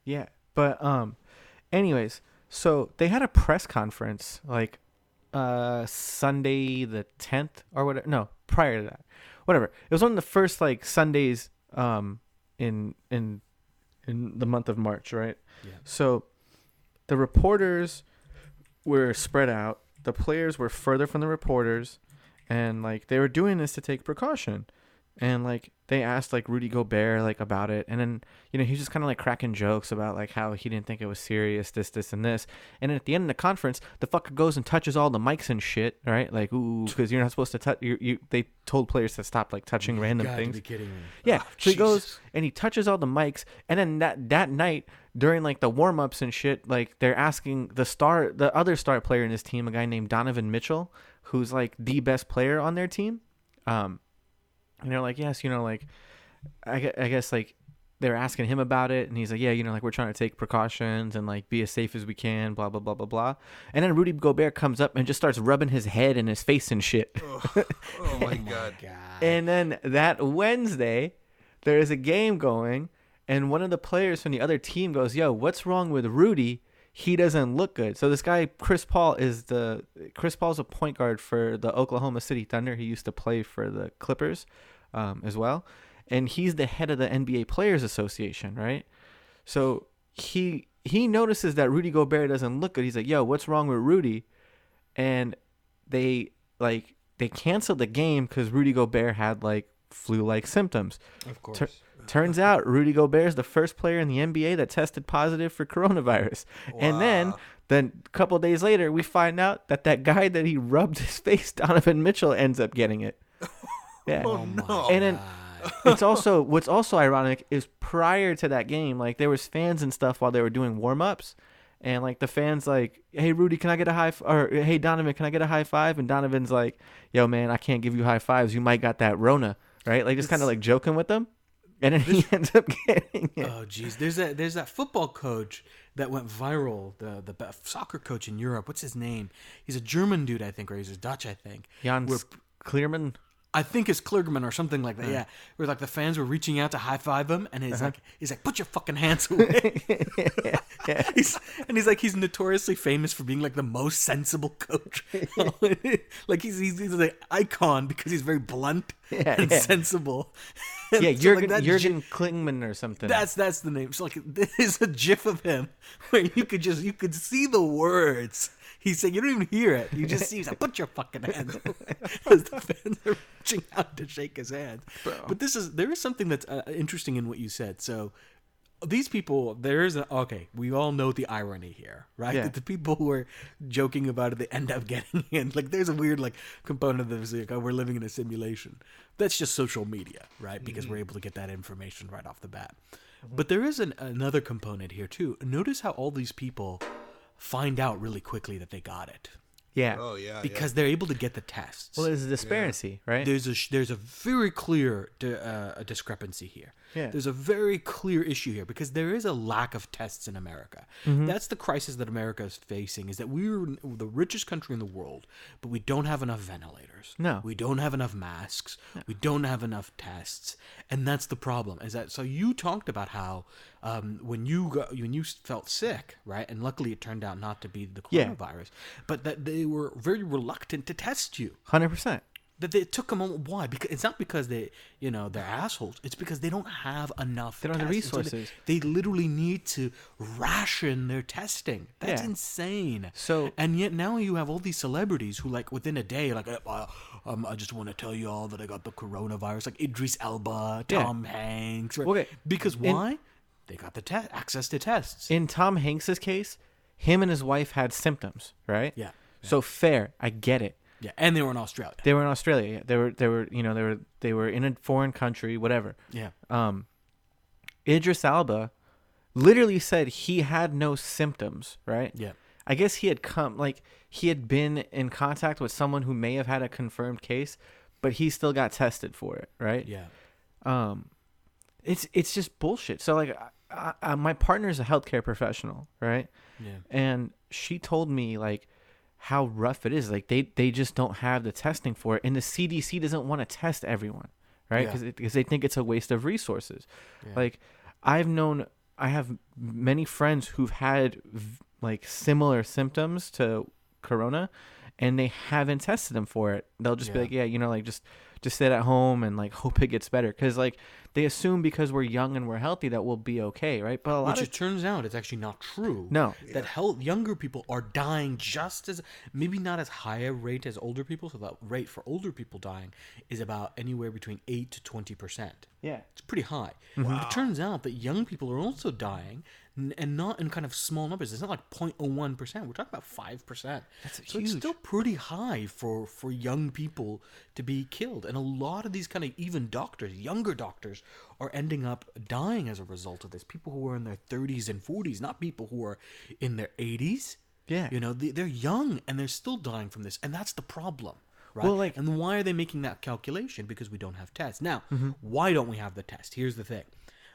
Yeah, but um, anyways, so they had a press conference like uh Sunday the tenth or whatever. No, prior to that, whatever. It was one of the first like Sundays um in in in the month of March, right? Yeah. So the reporters were spread out. The players were further from the reporters, and like they were doing this to take precaution. And like they asked like Rudy Gobert like about it, and then you know he was just kind of like cracking jokes about like how he didn't think it was serious, this, this, and this. And then at the end of the conference, the fucker goes and touches all the mics and shit, right? Like ooh, because you're not supposed to touch. You, you they told players to stop like touching random Got things. to be kidding me. Yeah. Oh, so he goes and he touches all the mics, and then that that night during like the warm ups and shit, like they're asking the star, the other star player in his team, a guy named Donovan Mitchell, who's like the best player on their team. Um, and they're like, yes, you know, like I, I guess like they're asking him about it, and he's like, yeah, you know, like we're trying to take precautions and like be as safe as we can, blah blah blah blah blah. And then Rudy Gobert comes up and just starts rubbing his head and his face and shit. Oh my god. God. And then that Wednesday, there's a game going, and one of the players from the other team goes, Yo, what's wrong with Rudy? He doesn't look good. So this guy Chris Paul is the Chris Paul's a point guard for the Oklahoma City Thunder. He used to play for the Clippers um, as well, and he's the head of the NBA Players Association, right? So he he notices that Rudy Gobert doesn't look good. He's like, "Yo, what's wrong with Rudy?" And they like they canceled the game because Rudy Gobert had like flu-like symptoms. Of course. Tur- turns out Rudy Gobert is the first player in the NBA that tested positive for coronavirus. And then, then a couple days later, we find out that that guy that he rubbed his face, Donovan Mitchell, ends up getting it. Yeah. Oh, oh no. And then it's also what's also ironic is prior to that game, like there was fans and stuff while they were doing warm ups, and like the fans like, "Hey Rudy, can I get a high?" F-? Or "Hey Donovan, can I get a high five? And Donovan's like, "Yo man, I can't give you high fives. You might got that Rona, right?" Like just kind of like joking with them, and then he ends up getting it. Oh jeez, there's that there's that football coach that went viral. The the soccer coach in Europe. What's his name? He's a German dude, I think, or he's a Dutch, I think. Jan Where- Clearman. I think it's Klergman or something like that. Uh-huh. Yeah, where like the fans were reaching out to high five him, and he's uh-huh. like, he's like, put your fucking hands away. he's, and he's like, he's notoriously famous for being like the most sensible coach. like he's, he's he's an icon because he's very blunt Yeah, and yeah. sensible. Yeah, And so, Jurgen, like, Jurgen Klingman or something. that's that's the name. So like this is a gif of him where you could just you could see the words. He's saying you don't even hear it. You just see he's like, put your fucking hands. As the fans are reaching out to shake his hand. But this is there is something that's uh, interesting in what you said. So these people, there is a, okay. We all know the irony here, right? Yeah. That the people who are joking about it, they end up getting in. Like, there's a weird like component of this. Like, oh, we're living in a simulation. That's just social media, right? Because we're able to get that information right off the bat. But there is an, another component here too. Notice how all these people find out really quickly that they got it yeah. Oh yeah. because they're able to get the tests. Well, there's a disparity, right? There's a there's a very clear di- uh, a discrepancy here. Yeah. There's a very clear issue here because there is a lack of tests in America. Mm-hmm. That's the crisis that America is facing. Is that we're the richest country in the world, but we don't have enough ventilators. No. we don't have enough masks. We don't have enough tests, and that's the problem. Is that so? You talked about how um, when you got, when you felt sick, right? And luckily, it turned out not to be the Yeah. coronavirus, but that they were very reluctant to test you Hundred percent. That they took a moment. Why? Because it's not because they, you know, they're assholes. It's because they don't have enough. They don't have the. So they- resources. They, literally need to ration their testing. That's Yeah. insane. So- and yet now you have all these celebrities who, like, within a day, like, uh, um, I just want to tell you all that I got the coronavirus. Like Idris Elba, Yeah. Tom Hanks. Right? Okay. Because In- why? they got the te- access to tests. In Tom Hanks's case, him and his wife had symptoms, right? Yeah. So fair, I get it. Yeah, and they were in Australia. They were in Australia. Yeah. They were they were you know they were they were in a foreign country, whatever. Yeah. Um, Idris Elba literally said he had no symptoms, right? Yeah. I guess he had come like he had been in contact with someone who may have had a confirmed case, but he still got tested for it, right? Yeah. um it's it's just bullshit so like I, I, my partner's a healthcare professional right Yeah. and she told me like how rough it is. Like they they just don't have the testing for it. And the cdc doesn't want to test everyone right? Yeah. because they think it's a waste of resources. Yeah. like i've known i have many friends who've had v- like similar symptoms to corona and they haven't tested them for it. They'll just be like yeah you know like just just sit at home and like hope it gets better because like they assume because we're young and we're healthy that we'll be okay right but a lot Which of it turns out it's actually not true. No. that health younger people are dying just as maybe not as high a rate as older people. So the rate for older people dying is about anywhere between eight to twenty percent. yeah It's pretty high. But it turns out that young people are also dying, and not in kind of small numbers. It's not like 0.01 percent. We're talking about five percent. That's so it's still pretty high for for young people to be killed. And a lot of these kind of even doctors, younger doctors, are ending up dying as a result of this. People who are in their 30s and 40s, not people who are in their 80s. Yeah. you know they, they're young and they're still dying from this, and that's the problem. Right? Well, like- and why are they making that calculation? Because we don't have tests. Now, Mm-hmm. why don't we have the test? Here's the thing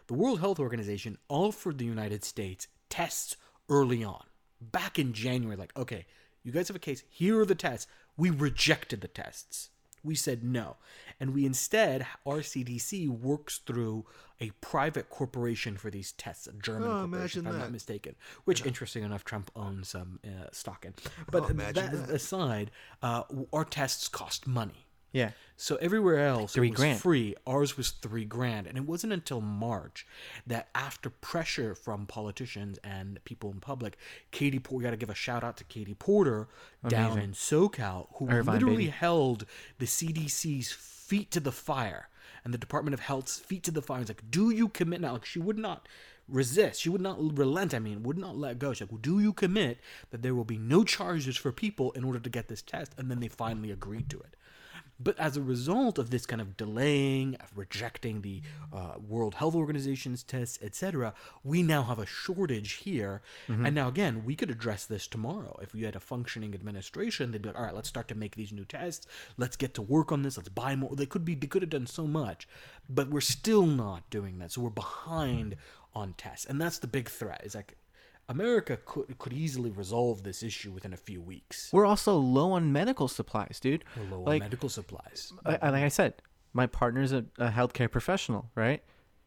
the World Health Organization offered the United States tests early on, back in January. Like, okay, you guys have a case. Here are the tests. We rejected the tests. We said no. And we instead, our CDC works through a private corporation for these tests, a German Oh, corporation, if I'm not mistaken, which, interesting enough, Trump owns some uh, stock in. But Oh, that, that. aside, uh, our tests cost money. Yeah. So everywhere else, Three it was grand. free. Ours was three grand, and it wasn't until March that, after pressure from politicians and people in public, Katie Porter, we got to give a shout out to Katie Porter down in SoCal, who Irvine, literally baby. held the CDC's feet to the fire and the Department of Health's feet to the fire. It's like, do you commit now? Like she would not resist. She would not relent. I mean, would not let go. She's like, well, do you commit that there will be no charges for people in order to get this test? And then they finally agreed to it. But as a result of this kind of delaying, of rejecting the uh, World Health Organization's tests, etc., we now have a shortage here. And now, again, we could address this tomorrow. If we had a functioning administration, they'd be like, "All right, let's start to make these new tests. Let's get to work on this. Let's buy more." They could be, they could have done so much, but we're still not doing that. So we're behind on tests, and that's the big threat. Is like America could could easily resolve this issue within a few weeks. We're also low on medical supplies, dude. We're low like, on medical supplies. I, like I said, my partner's a, a healthcare professional, right?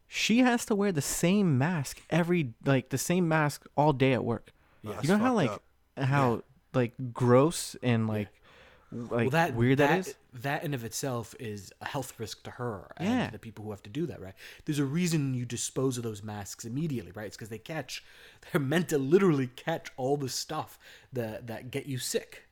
She has to wear the same mask every like the same mask all day at work. Yeah, you know how like up. how like gross and like like weird that is. That in of itself is a health risk to her and Yeah. to the people who have to do that, right? There's a reason you dispose of those masks immediately, right? It's because they catch. They're meant to literally catch all the stuff that that get you sick,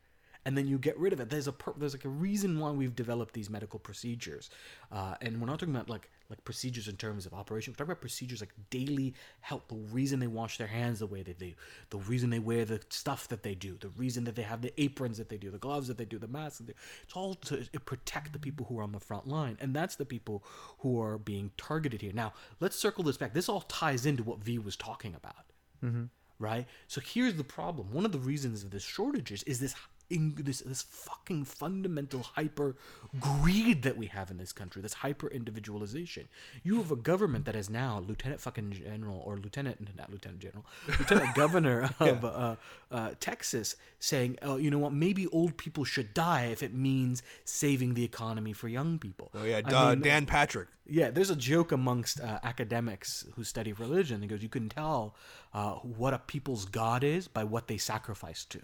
and then you get rid of it. There's a there's like a reason why we've developed these medical procedures, uh, and we're not talking about like like procedures in terms of operation. We're talking about procedures like daily health. The reason they wash their hands the way they do, the reason they wear the stuff that they do, the reason that they have the aprons that they do, the gloves that they do, the masks. That they, it's all to uh, protect the people who are on the front line, and that's the people who are being targeted here. Now, let's circle this back. This all ties into what V was talking about mm-hmm. right? So here's the problem. One of the reasons of this shortages is this in this this fucking fundamental hyper greed that we have in this country. This hyper individualization. You have a government that is now lieutenant fucking general or lieutenant not lieutenant general, lieutenant governor of uh, uh, Texas saying, oh, you know what? Maybe old people should die if it means saving the economy for young people. Oh yeah, uh, mean, Dan Patrick. yeah, there's a joke amongst uh, academics who study religion. He goes, you can tell uh, what a people's god is by what they sacrifice to.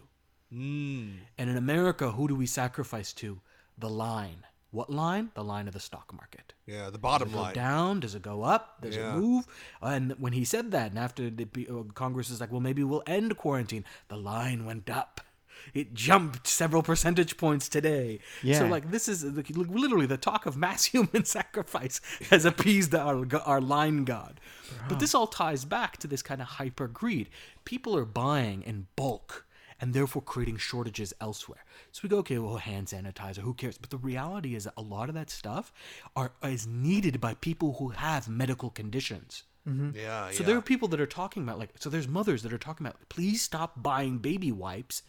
Mm. And in America, who do we sacrifice to? The line. What line? The line of the stock market. Yeah, the Does bottom it go line. down? Does it go up? Does Yeah. it move? And when he said that, and after the uh, Congress is like, well, maybe we'll end quarantine, the line went up. It jumped several percentage points today. Yeah. So, like, this is like, literally the talk of mass human sacrifice has appeased our, our line god. But this all ties back to this kind of hyper greed. People are buying in bulk and therefore creating shortages elsewhere. So we go, okay, well, hand sanitizer, who cares? But the reality is that a lot of that stuff are is needed by people who have medical conditions. Mm-hmm. Yeah, So yeah. there are people that are talking about like so there's mothers that are talking about please stop buying baby wipes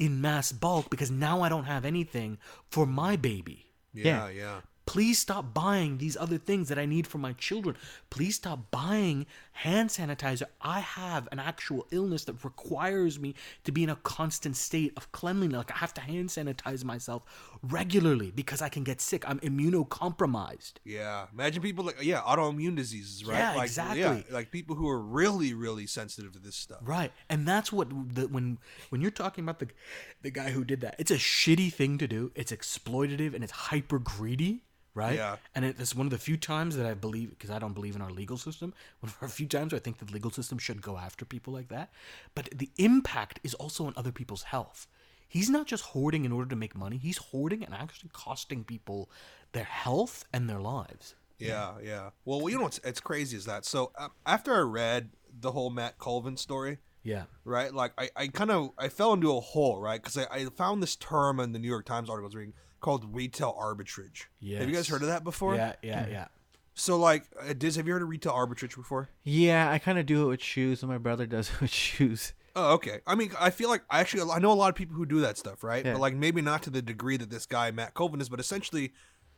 in mass bulk because now I don't have anything for my baby. yeah, yeah. Please stop buying these other things that I need for my children. Please stop buying hand sanitizer. I have an actual illness that requires me to be in a constant state of cleanliness. Like I have to hand sanitize myself regularly because I can get sick. I'm immunocompromised. Yeah, imagine people like yeah, autoimmune diseases, right? Yeah, like, exactly. Yeah, like people who are really, really sensitive to this stuff. Right, and that's what the, when when you're talking about the the guy who did that, it's a shitty thing to do. It's exploitative and it's hyper greedy, right? Yeah. And it, it's one of the few times that I believe, because I don't believe in our legal system. One of the few times where I think the legal system should go after people like that. But the impact is also on other people's health. He's not just hoarding in order to make money. He's hoarding and actually costing people their health and their lives. Yeah, yeah. Well, you know what's it's crazy is that so um, after I read the whole Matt Colvin story, Yeah. right? Like I, I kind of I fell into a hole, right? Because I, I found this term in the New York Times article I was reading called retail arbitrage. Have you guys heard of that before? Yeah, yeah, yeah. So like, uh, Diz, have you heard of retail arbitrage before? Yeah, I kind of do it with shoes, and my brother does it with shoes. Oh, okay. I mean, I feel like I actually I know a lot of people who do that stuff, right? Yeah. But like maybe not to the degree that this guy Matt Colvin is, but essentially,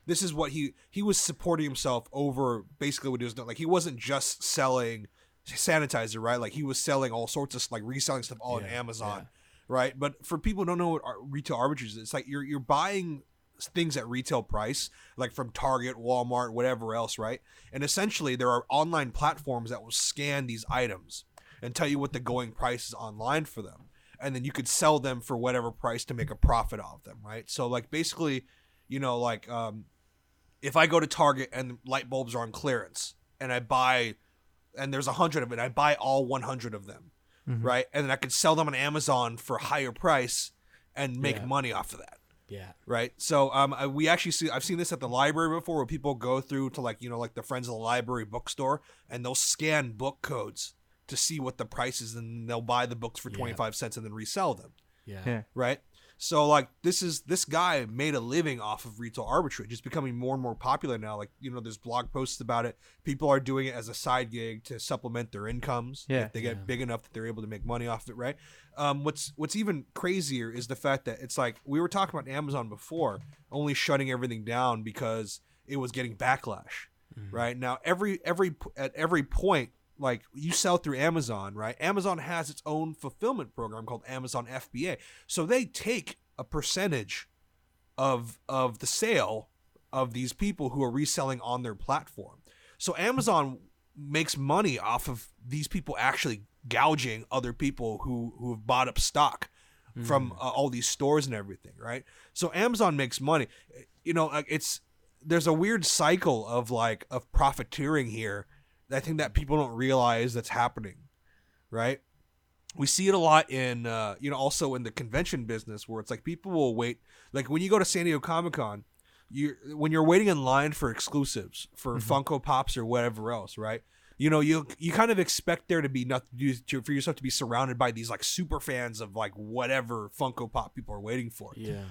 this is what he he was supporting himself over basically what he was doing. Like he wasn't just selling sanitizer, right? Like he was selling all sorts of like reselling stuff all on Amazon, yeah. right? But for people who don't know what retail arbitrage is, it's like you're you're buying things at retail price, like from Target, Walmart, whatever else, right? And essentially, there are online platforms that will scan these items and tell you what the going price is online for them, and then you could sell them for whatever price to make a profit off them, right? So like basically, you know, like um, if I go to Target and light bulbs are on clearance, and I buy, and there's a hundred of it, I buy all 100 of them, right? And then I could sell them on Amazon for a higher price and make Yeah. money off of that Yeah. right? So um, I- we actually see I've seen this at the library before, where people go through to like you know like the Friends of the Library bookstore, and they'll scan book codes to see what the price is, and they'll buy the books for Yeah. twenty five cents and then resell them, Yeah. Yeah. right? So like this is this guy made a living off of retail arbitrage. It's becoming more and more popular now. Like you know, there's blog posts about it. People are doing it as a side gig to supplement their incomes. Yeah. if they get Yeah. big enough that they're able to make money off of it, right? Um, what's what's even crazier is the fact that it's like we were talking about Amazon before, only shutting everything down because it was getting backlash, right? Now every every at every point, like you sell through Amazon, right? Amazon has its own fulfillment program called Amazon FBA, so they take a percentage of of the sale of these people who are reselling on their platform. So Amazon makes money off of these people actually gouging other people who who have bought up stock from uh, all these stores and everything, right? So Amazon makes money. You know, it's there's a weird cycle of like of profiteering here. I think that people don't realize that's happening, right? we see it a lot in uh, you know also in the convention business where it's like people will wait like when you go to San Diego Comic Con you when you're waiting in line for exclusives for Funko Pops or whatever else right you know you you kind of expect there to be nothing to, for yourself to be surrounded by these like super fans of like whatever Funko Pop people are waiting for Yeah.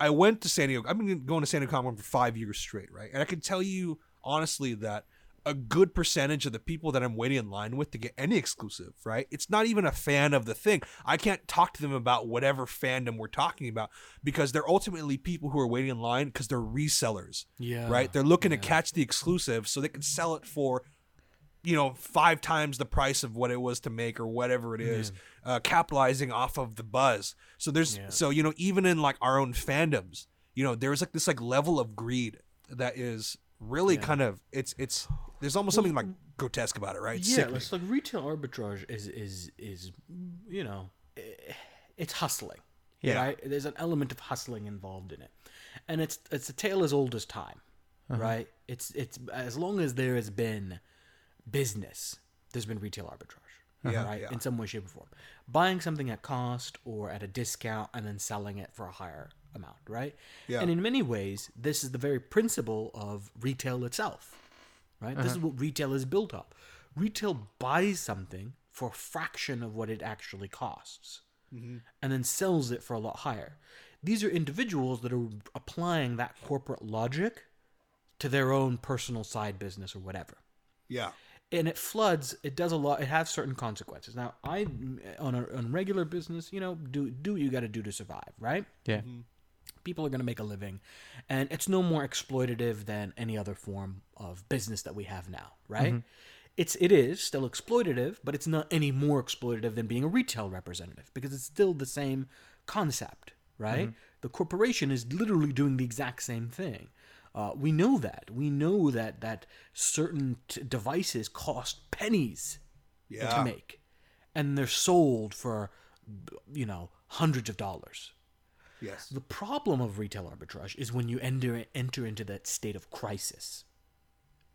I went to San Diego. I've been going to San Diego Comic Con for five years straight, right? And I can tell you honestly that a good percentage of the people that I'm waiting in line with to get any exclusive, right? It's not even a fan of the thing. I can't talk to them about whatever fandom we're talking about because they're ultimately people who are waiting in line because they're resellers, Yeah. right? They're looking yeah. to catch the exclusive so they can sell it for you know five times the price of what it was to make or whatever it is uh, capitalizing off of the buzz so there's Yeah. so you know even in like our own fandoms you know there's like this like level of greed that is really Yeah. kind of it's it's there's almost something like grotesque about it right It's yeah, sickening. it's like retail arbitrage is is is you know, eh, it's hustling. Yeah. Right? There's an element of hustling involved in it. And it's it's a tale as old as time. Right? It's it's as long as there has been business, there's been retail arbitrage. Yeah, right? yeah. In some way, shape, or form. Buying something at cost or at a discount and then selling it for a higher amount, right? Yeah. And in many ways, this is the very principle of retail itself right? This is uh-huh. what retail is built up. Retail buys something for a fraction of what it actually costs mm-hmm. and then sells it for a lot higher. These are individuals that are applying that corporate logic to their own personal side business or whatever. yeah And it floods, it does a lot, it has certain consequences. Now, I, on a on regular business, you know, do, do what you got to do to survive, right? Yeah. Mm-hmm. People are going to make a living. And it's no more exploitative than any other form of business that we have now right? It's it is still exploitative but it's not any more exploitative than being a retail representative because it's still the same concept right? The corporation is literally doing the exact same thing. Uh, we know that. We know that that certain t- devices cost pennies yeah. to make and they're sold for you know hundreds of dollars yes the problem of retail arbitrage is when you enter enter into that state of crisis.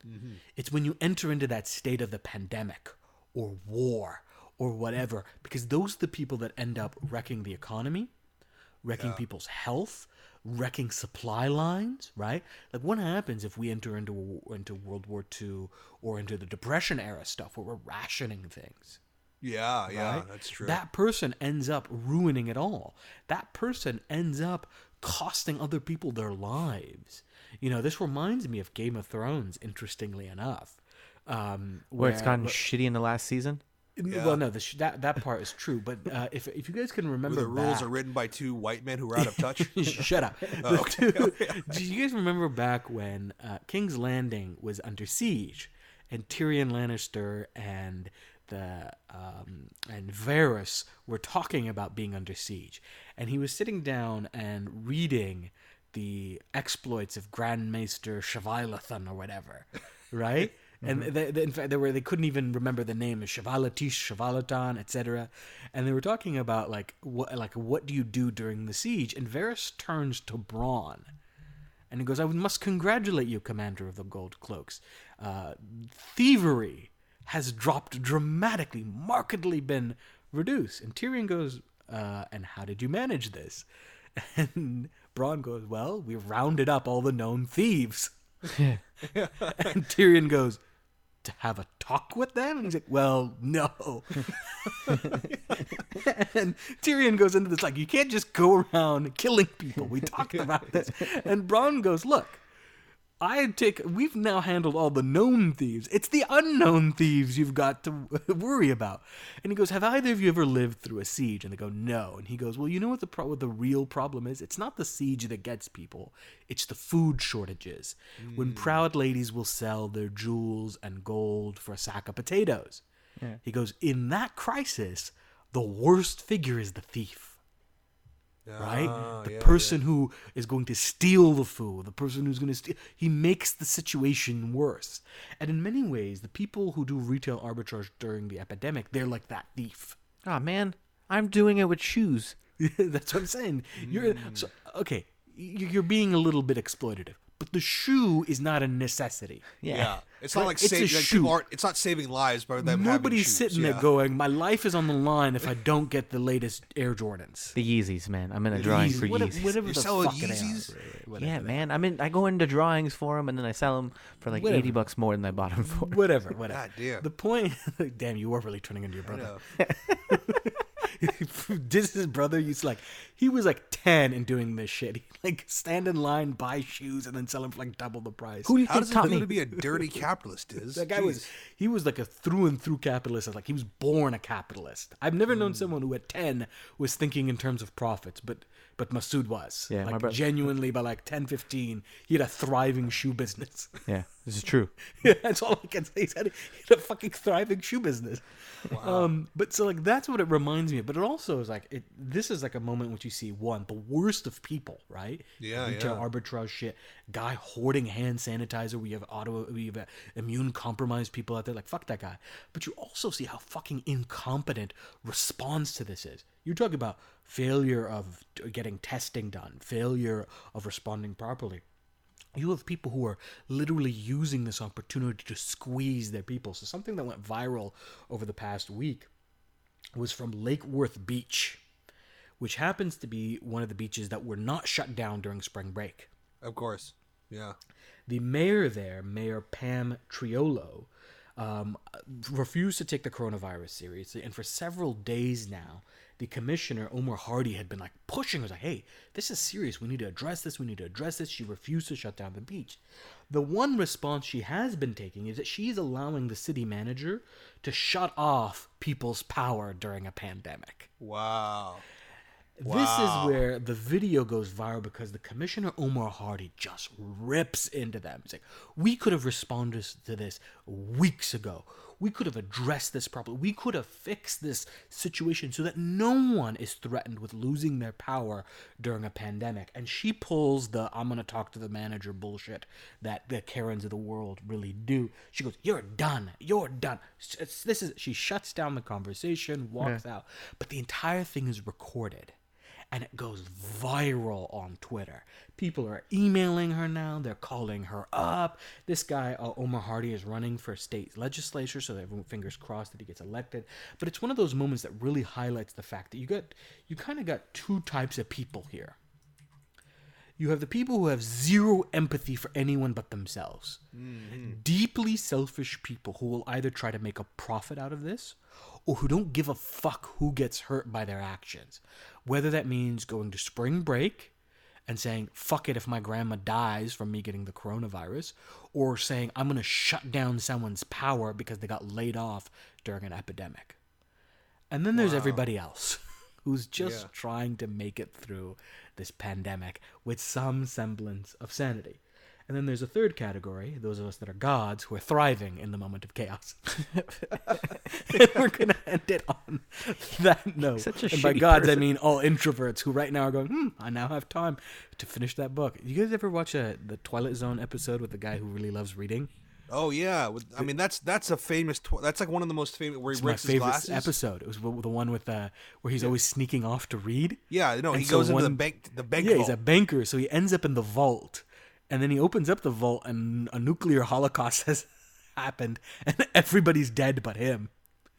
Mm-hmm. It's when you enter into that state of the pandemic or war or whatever, because those are the people that end up wrecking the economy, wrecking people's health, wrecking supply lines. Right? Like what happens if we enter into into World War II or into the Depression era stuff where we're rationing things? Yeah yeah right? that's true That person ends up ruining it all. That person ends up costing other people their lives. You know, this reminds me of Game of Thrones, interestingly enough. Um, Where it's gotten where- shitty in the last season. Yeah. Well, no, the sh- that that part is true. But uh, if if you guys can where remember, the rules back- are written by two white men who are out of touch Shut up. Oh, The two- do you guys remember back when uh, King's Landing was under siege, and Tyrion Lannister and the um, and Varys were talking about being under siege, and he was sitting down and reading the exploits of Grandmaster Shavilathan or whatever, right? And they, they, in fact, they were they couldn't even remember the name of Shavalatish, Shavalatan, etc. And they were talking about like what like what do you do during the siege? And Varys turns to Bronn, and he goes, "I must congratulate you, Commander of the Gold Cloaks. Uh, thievery has dropped dramatically, markedly been reduced." And Tyrion goes, uh, "And how did you manage this?" And Bronn goes, "Well, we rounded up all the known thieves." and Tyrion goes, "To have a talk with them?" And he's like, "Well, no." and Tyrion goes into this like, "You can't just go around killing people. We talked about this." And Bronn goes, "Look, I take. We've now handled all the known thieves. It's the unknown thieves you've got to worry about." And he goes, "Have either of you ever lived through a siege?" And they go, "No." And he goes, "Well, you know what the pro- what the real problem is? It's not the siege that gets people. It's the food shortages. When hmm. proud ladies will sell their jewels and gold for a sack of potatoes." He goes, "In that crisis, the worst figure is the thief." Right? Ah, the yeah, person who is going to steal the food, the person who's going to steal, he makes the situation worse. And in many ways, the people who do retail arbitrage during the epidemic, they're like that thief. Oh man, I'm doing it with shoes. That's what I'm saying. You're Mm. so okay. You're being a little bit exploitative, but the shoe is not a necessity. Yeah. Yeah, it's not like, it's a like shoe. people aren't. It's not saving lives by them. Nobody's shoes, sitting there going, "My life is on the line if I don't get the latest Air Jordans." The Yeezys, man. I'm in a drawing for Whatever, Yeezys. whatever You're the selling fuck they are. Yeezys? Whatever yeah, man. I mean. I go into drawings for them, and then I sell them for like Whatever. eighty bucks more than I bought them for. whatever, whatever. God damn. The point, damn, you are really turning into your I brother. know. this his brother used to like he was like 10 and doing this shit he like stand in line buy shoes and then sell them for like double the price Who do you How think does it taught me? to be a dirty capitalist? Is that guy was he was like a through and through capitalist like he was born a capitalist i've never Hmm. known someone who at 10 was thinking in terms of profits but but Masood was Yeah, my like brother- genuinely by like 10 15 he had a thriving shoe business Yeah, this is true. Yeah, that's all I can say. He's had he had a fucking thriving shoe business. Um, but so like that's what it reminds me of. But it also is like it. This is like a moment in which you see one the worst of people, right? Yeah, Retail yeah. arbitrage shit. Guy hoarding hand sanitizer. We have auto. We have uh, immune compromised people out there. Like fuck that guy. But you also see how fucking incompetent response to this is. You're talking about failure of getting testing done, failure of responding properly you have people who are literally using this opportunity to squeeze their people. So something that went viral over the past week was from Lake Worth Beach, which happens to be one of the beaches that were not shut down during spring break. Of course. Yeah. The mayor there, Mayor Pam Triolo, um, refused to take the coronavirus seriously, and for several days now, the commissioner Omar Hardy had been like pushing. Was like, "Hey, this is serious. We need to address this. We need to address this." She refused to shut down the beach. The one response she has been taking is that she's allowing the city manager to shut off people's power during a pandemic. Wow. This Wow. is where the video goes viral because the commissioner Omar Hardy just rips into them. He's like, "We could have responded to this weeks ago. We could have addressed this problem. We could have fixed this situation so that no one is threatened with losing their power during a pandemic." And she pulls the "I'm going to talk to the manager" bullshit that the Karens of the world really do. She goes, "You're done. You're done." This is she shuts down the conversation, walks out, but the entire thing is recorded and it goes viral on Twitter. People are emailing her now. They're calling her up. This guy, uh, Omar Hardy, is running for state legislature, so everyone fingers crossed that he gets elected. But it's one of those moments that really highlights the fact that you got you kind of got two types of people here. You have the people who have zero empathy for anyone but themselves. Deeply selfish people who will either try to make a profit out of this or who don't give a fuck who gets hurt by their actions. Whether that means going to spring break and saying, fuck it if my grandma dies from me getting the coronavirus, or saying, I'm going to shut down someone's power because they got laid off during an epidemic. And then there's everybody else who's just Yeah. trying to make it through this pandemic with some semblance of sanity. And then there's a third category, those of us that are gods who are thriving in the moment of chaos. and we're going to end it on that note. Such a and by shitty gods, I mean all introverts who right now are going, hmm, I now have time to finish that book. You guys ever watch a, the Twilight Zone episode with the guy who really loves reading? Oh yeah, I mean that's that's a famous. Tw- that's like one of the most famous where he It's my breaks his favorite glasses. episode. It was the the one with uh, where he's always sneaking off to read. Yeah, no, And he so goes into the bank. The bank. yeah, he's a banker, so he ends up in the vault, and then he opens up the vault, and a nuclear holocaust has happened, and everybody's dead but him.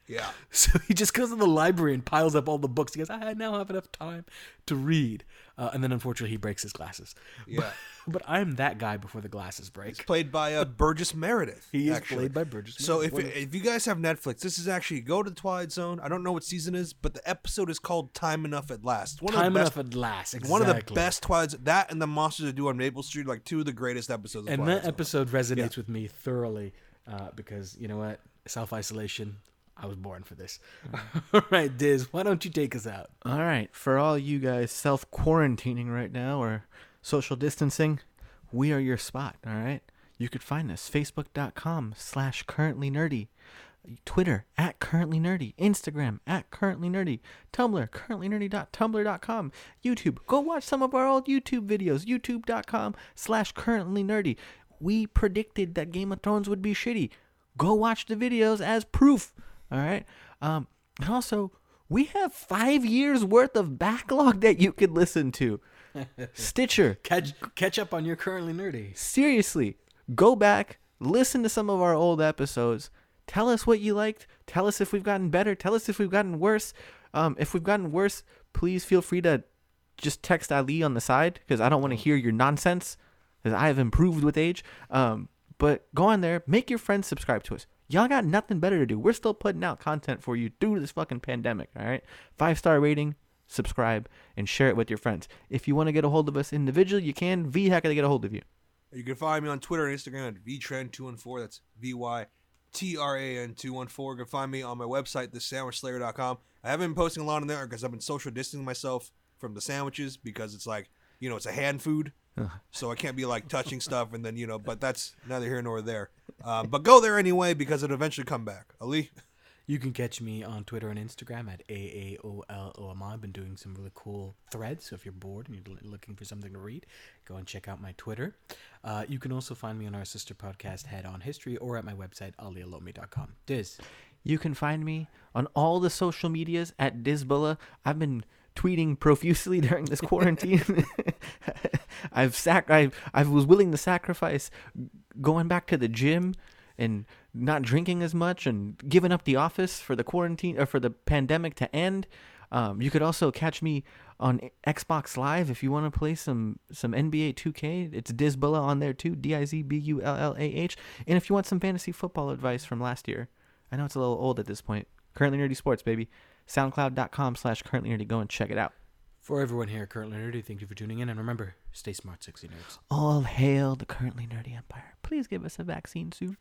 Yeah. So he just goes to the library and piles up all the books. He goes, I now have enough time to read, uh, and then unfortunately he breaks his glasses. Yeah. But I'm that guy before the glasses break. Played by uh, Burgess Meredith. He is actually. played by Burgess. So if Meredith. if you guys have Netflix, this is actually go to the Twilight Zone. I don't know what season it is, but the episode is called "Time Enough at Last." One time of the enough best, at last, exactly. one of the best Twilight. Zone- That and the Monsters That Due on Maple Street, like two of the greatest episodes. Of and Twilight that Zone. episode resonates with me thoroughly uh, because you know what self isolation i was born for this all right diz why don't you take us out All right, for all you guys self quarantining right now or social distancing, we are your spot. All right, you could find us facebook.com slash currently nerdy, Twitter at currently nerdy, Instagram at currently nerdy, Tumblr currentlynerdy.tumblr.com, YouTube. Go watch some of our old YouTube videos. YouTube.com slash currently nerdy. We predicted that Game of Thrones would be shitty. Go watch the videos as proof. All right. Um, and also, we have five years worth of backlog that you could listen to. Stitcher, catch catch up on your currently nerdy seriously, go back, listen to some of our old episodes. Tell us what you liked. Tell us if we've gotten better. Tell us if we've gotten worse. Um, if we've gotten worse, please feel free to just text Ali on the side because I don't want to hear your nonsense because I have improved with age. Um, but go on there, make your friends subscribe to us. Y'all got nothing better to do. We're still putting out content for you through this fucking pandemic. All right, five star rating, subscribe, and share it with your friends. If you want to get a hold of us individually, you can. V, how can I get a hold of you? You can find me on Twitter and Instagram at vytran214. That's V Y T R A N 214. You can find me on my website, thesandwichslayer.com. I haven't been posting a lot on there because I've been social distancing myself from the sandwiches because it's like, you know, it's a hand food. So I can't be like touching stuff and then, you know, but that's neither here nor there. Um, but go there anyway because it'll eventually come back. Ali? you can catch me on twitter and instagram at aaolom i've been doing some really cool threads so if you're bored and you're looking for something to read go and check out my twitter uh, you can also find me on our sister podcast head on history or at my website aliolomi.com diz You can find me on all the social medias at Dizbullah. I've been tweeting profusely during this quarantine. I've sac I I was willing to sacrifice going back to the gym and not drinking as much and giving up the office for the quarantine or for the pandemic to end. Um, you could also catch me on Xbox Live if you want to play some some NBA 2K. It's Dizbullah on there too, D I Z B U L L A H. And if you want some fantasy football advice from last year, I know it's a little old at this point. Currently Nerdy Sports, baby. SoundCloud.com slash currently nerdy. Go and check it out. for everyone here at currently nerdy thank you for tuning in and remember stay smart sexy nerds All hail the currently nerdy empire. Please give us a vaccine soon.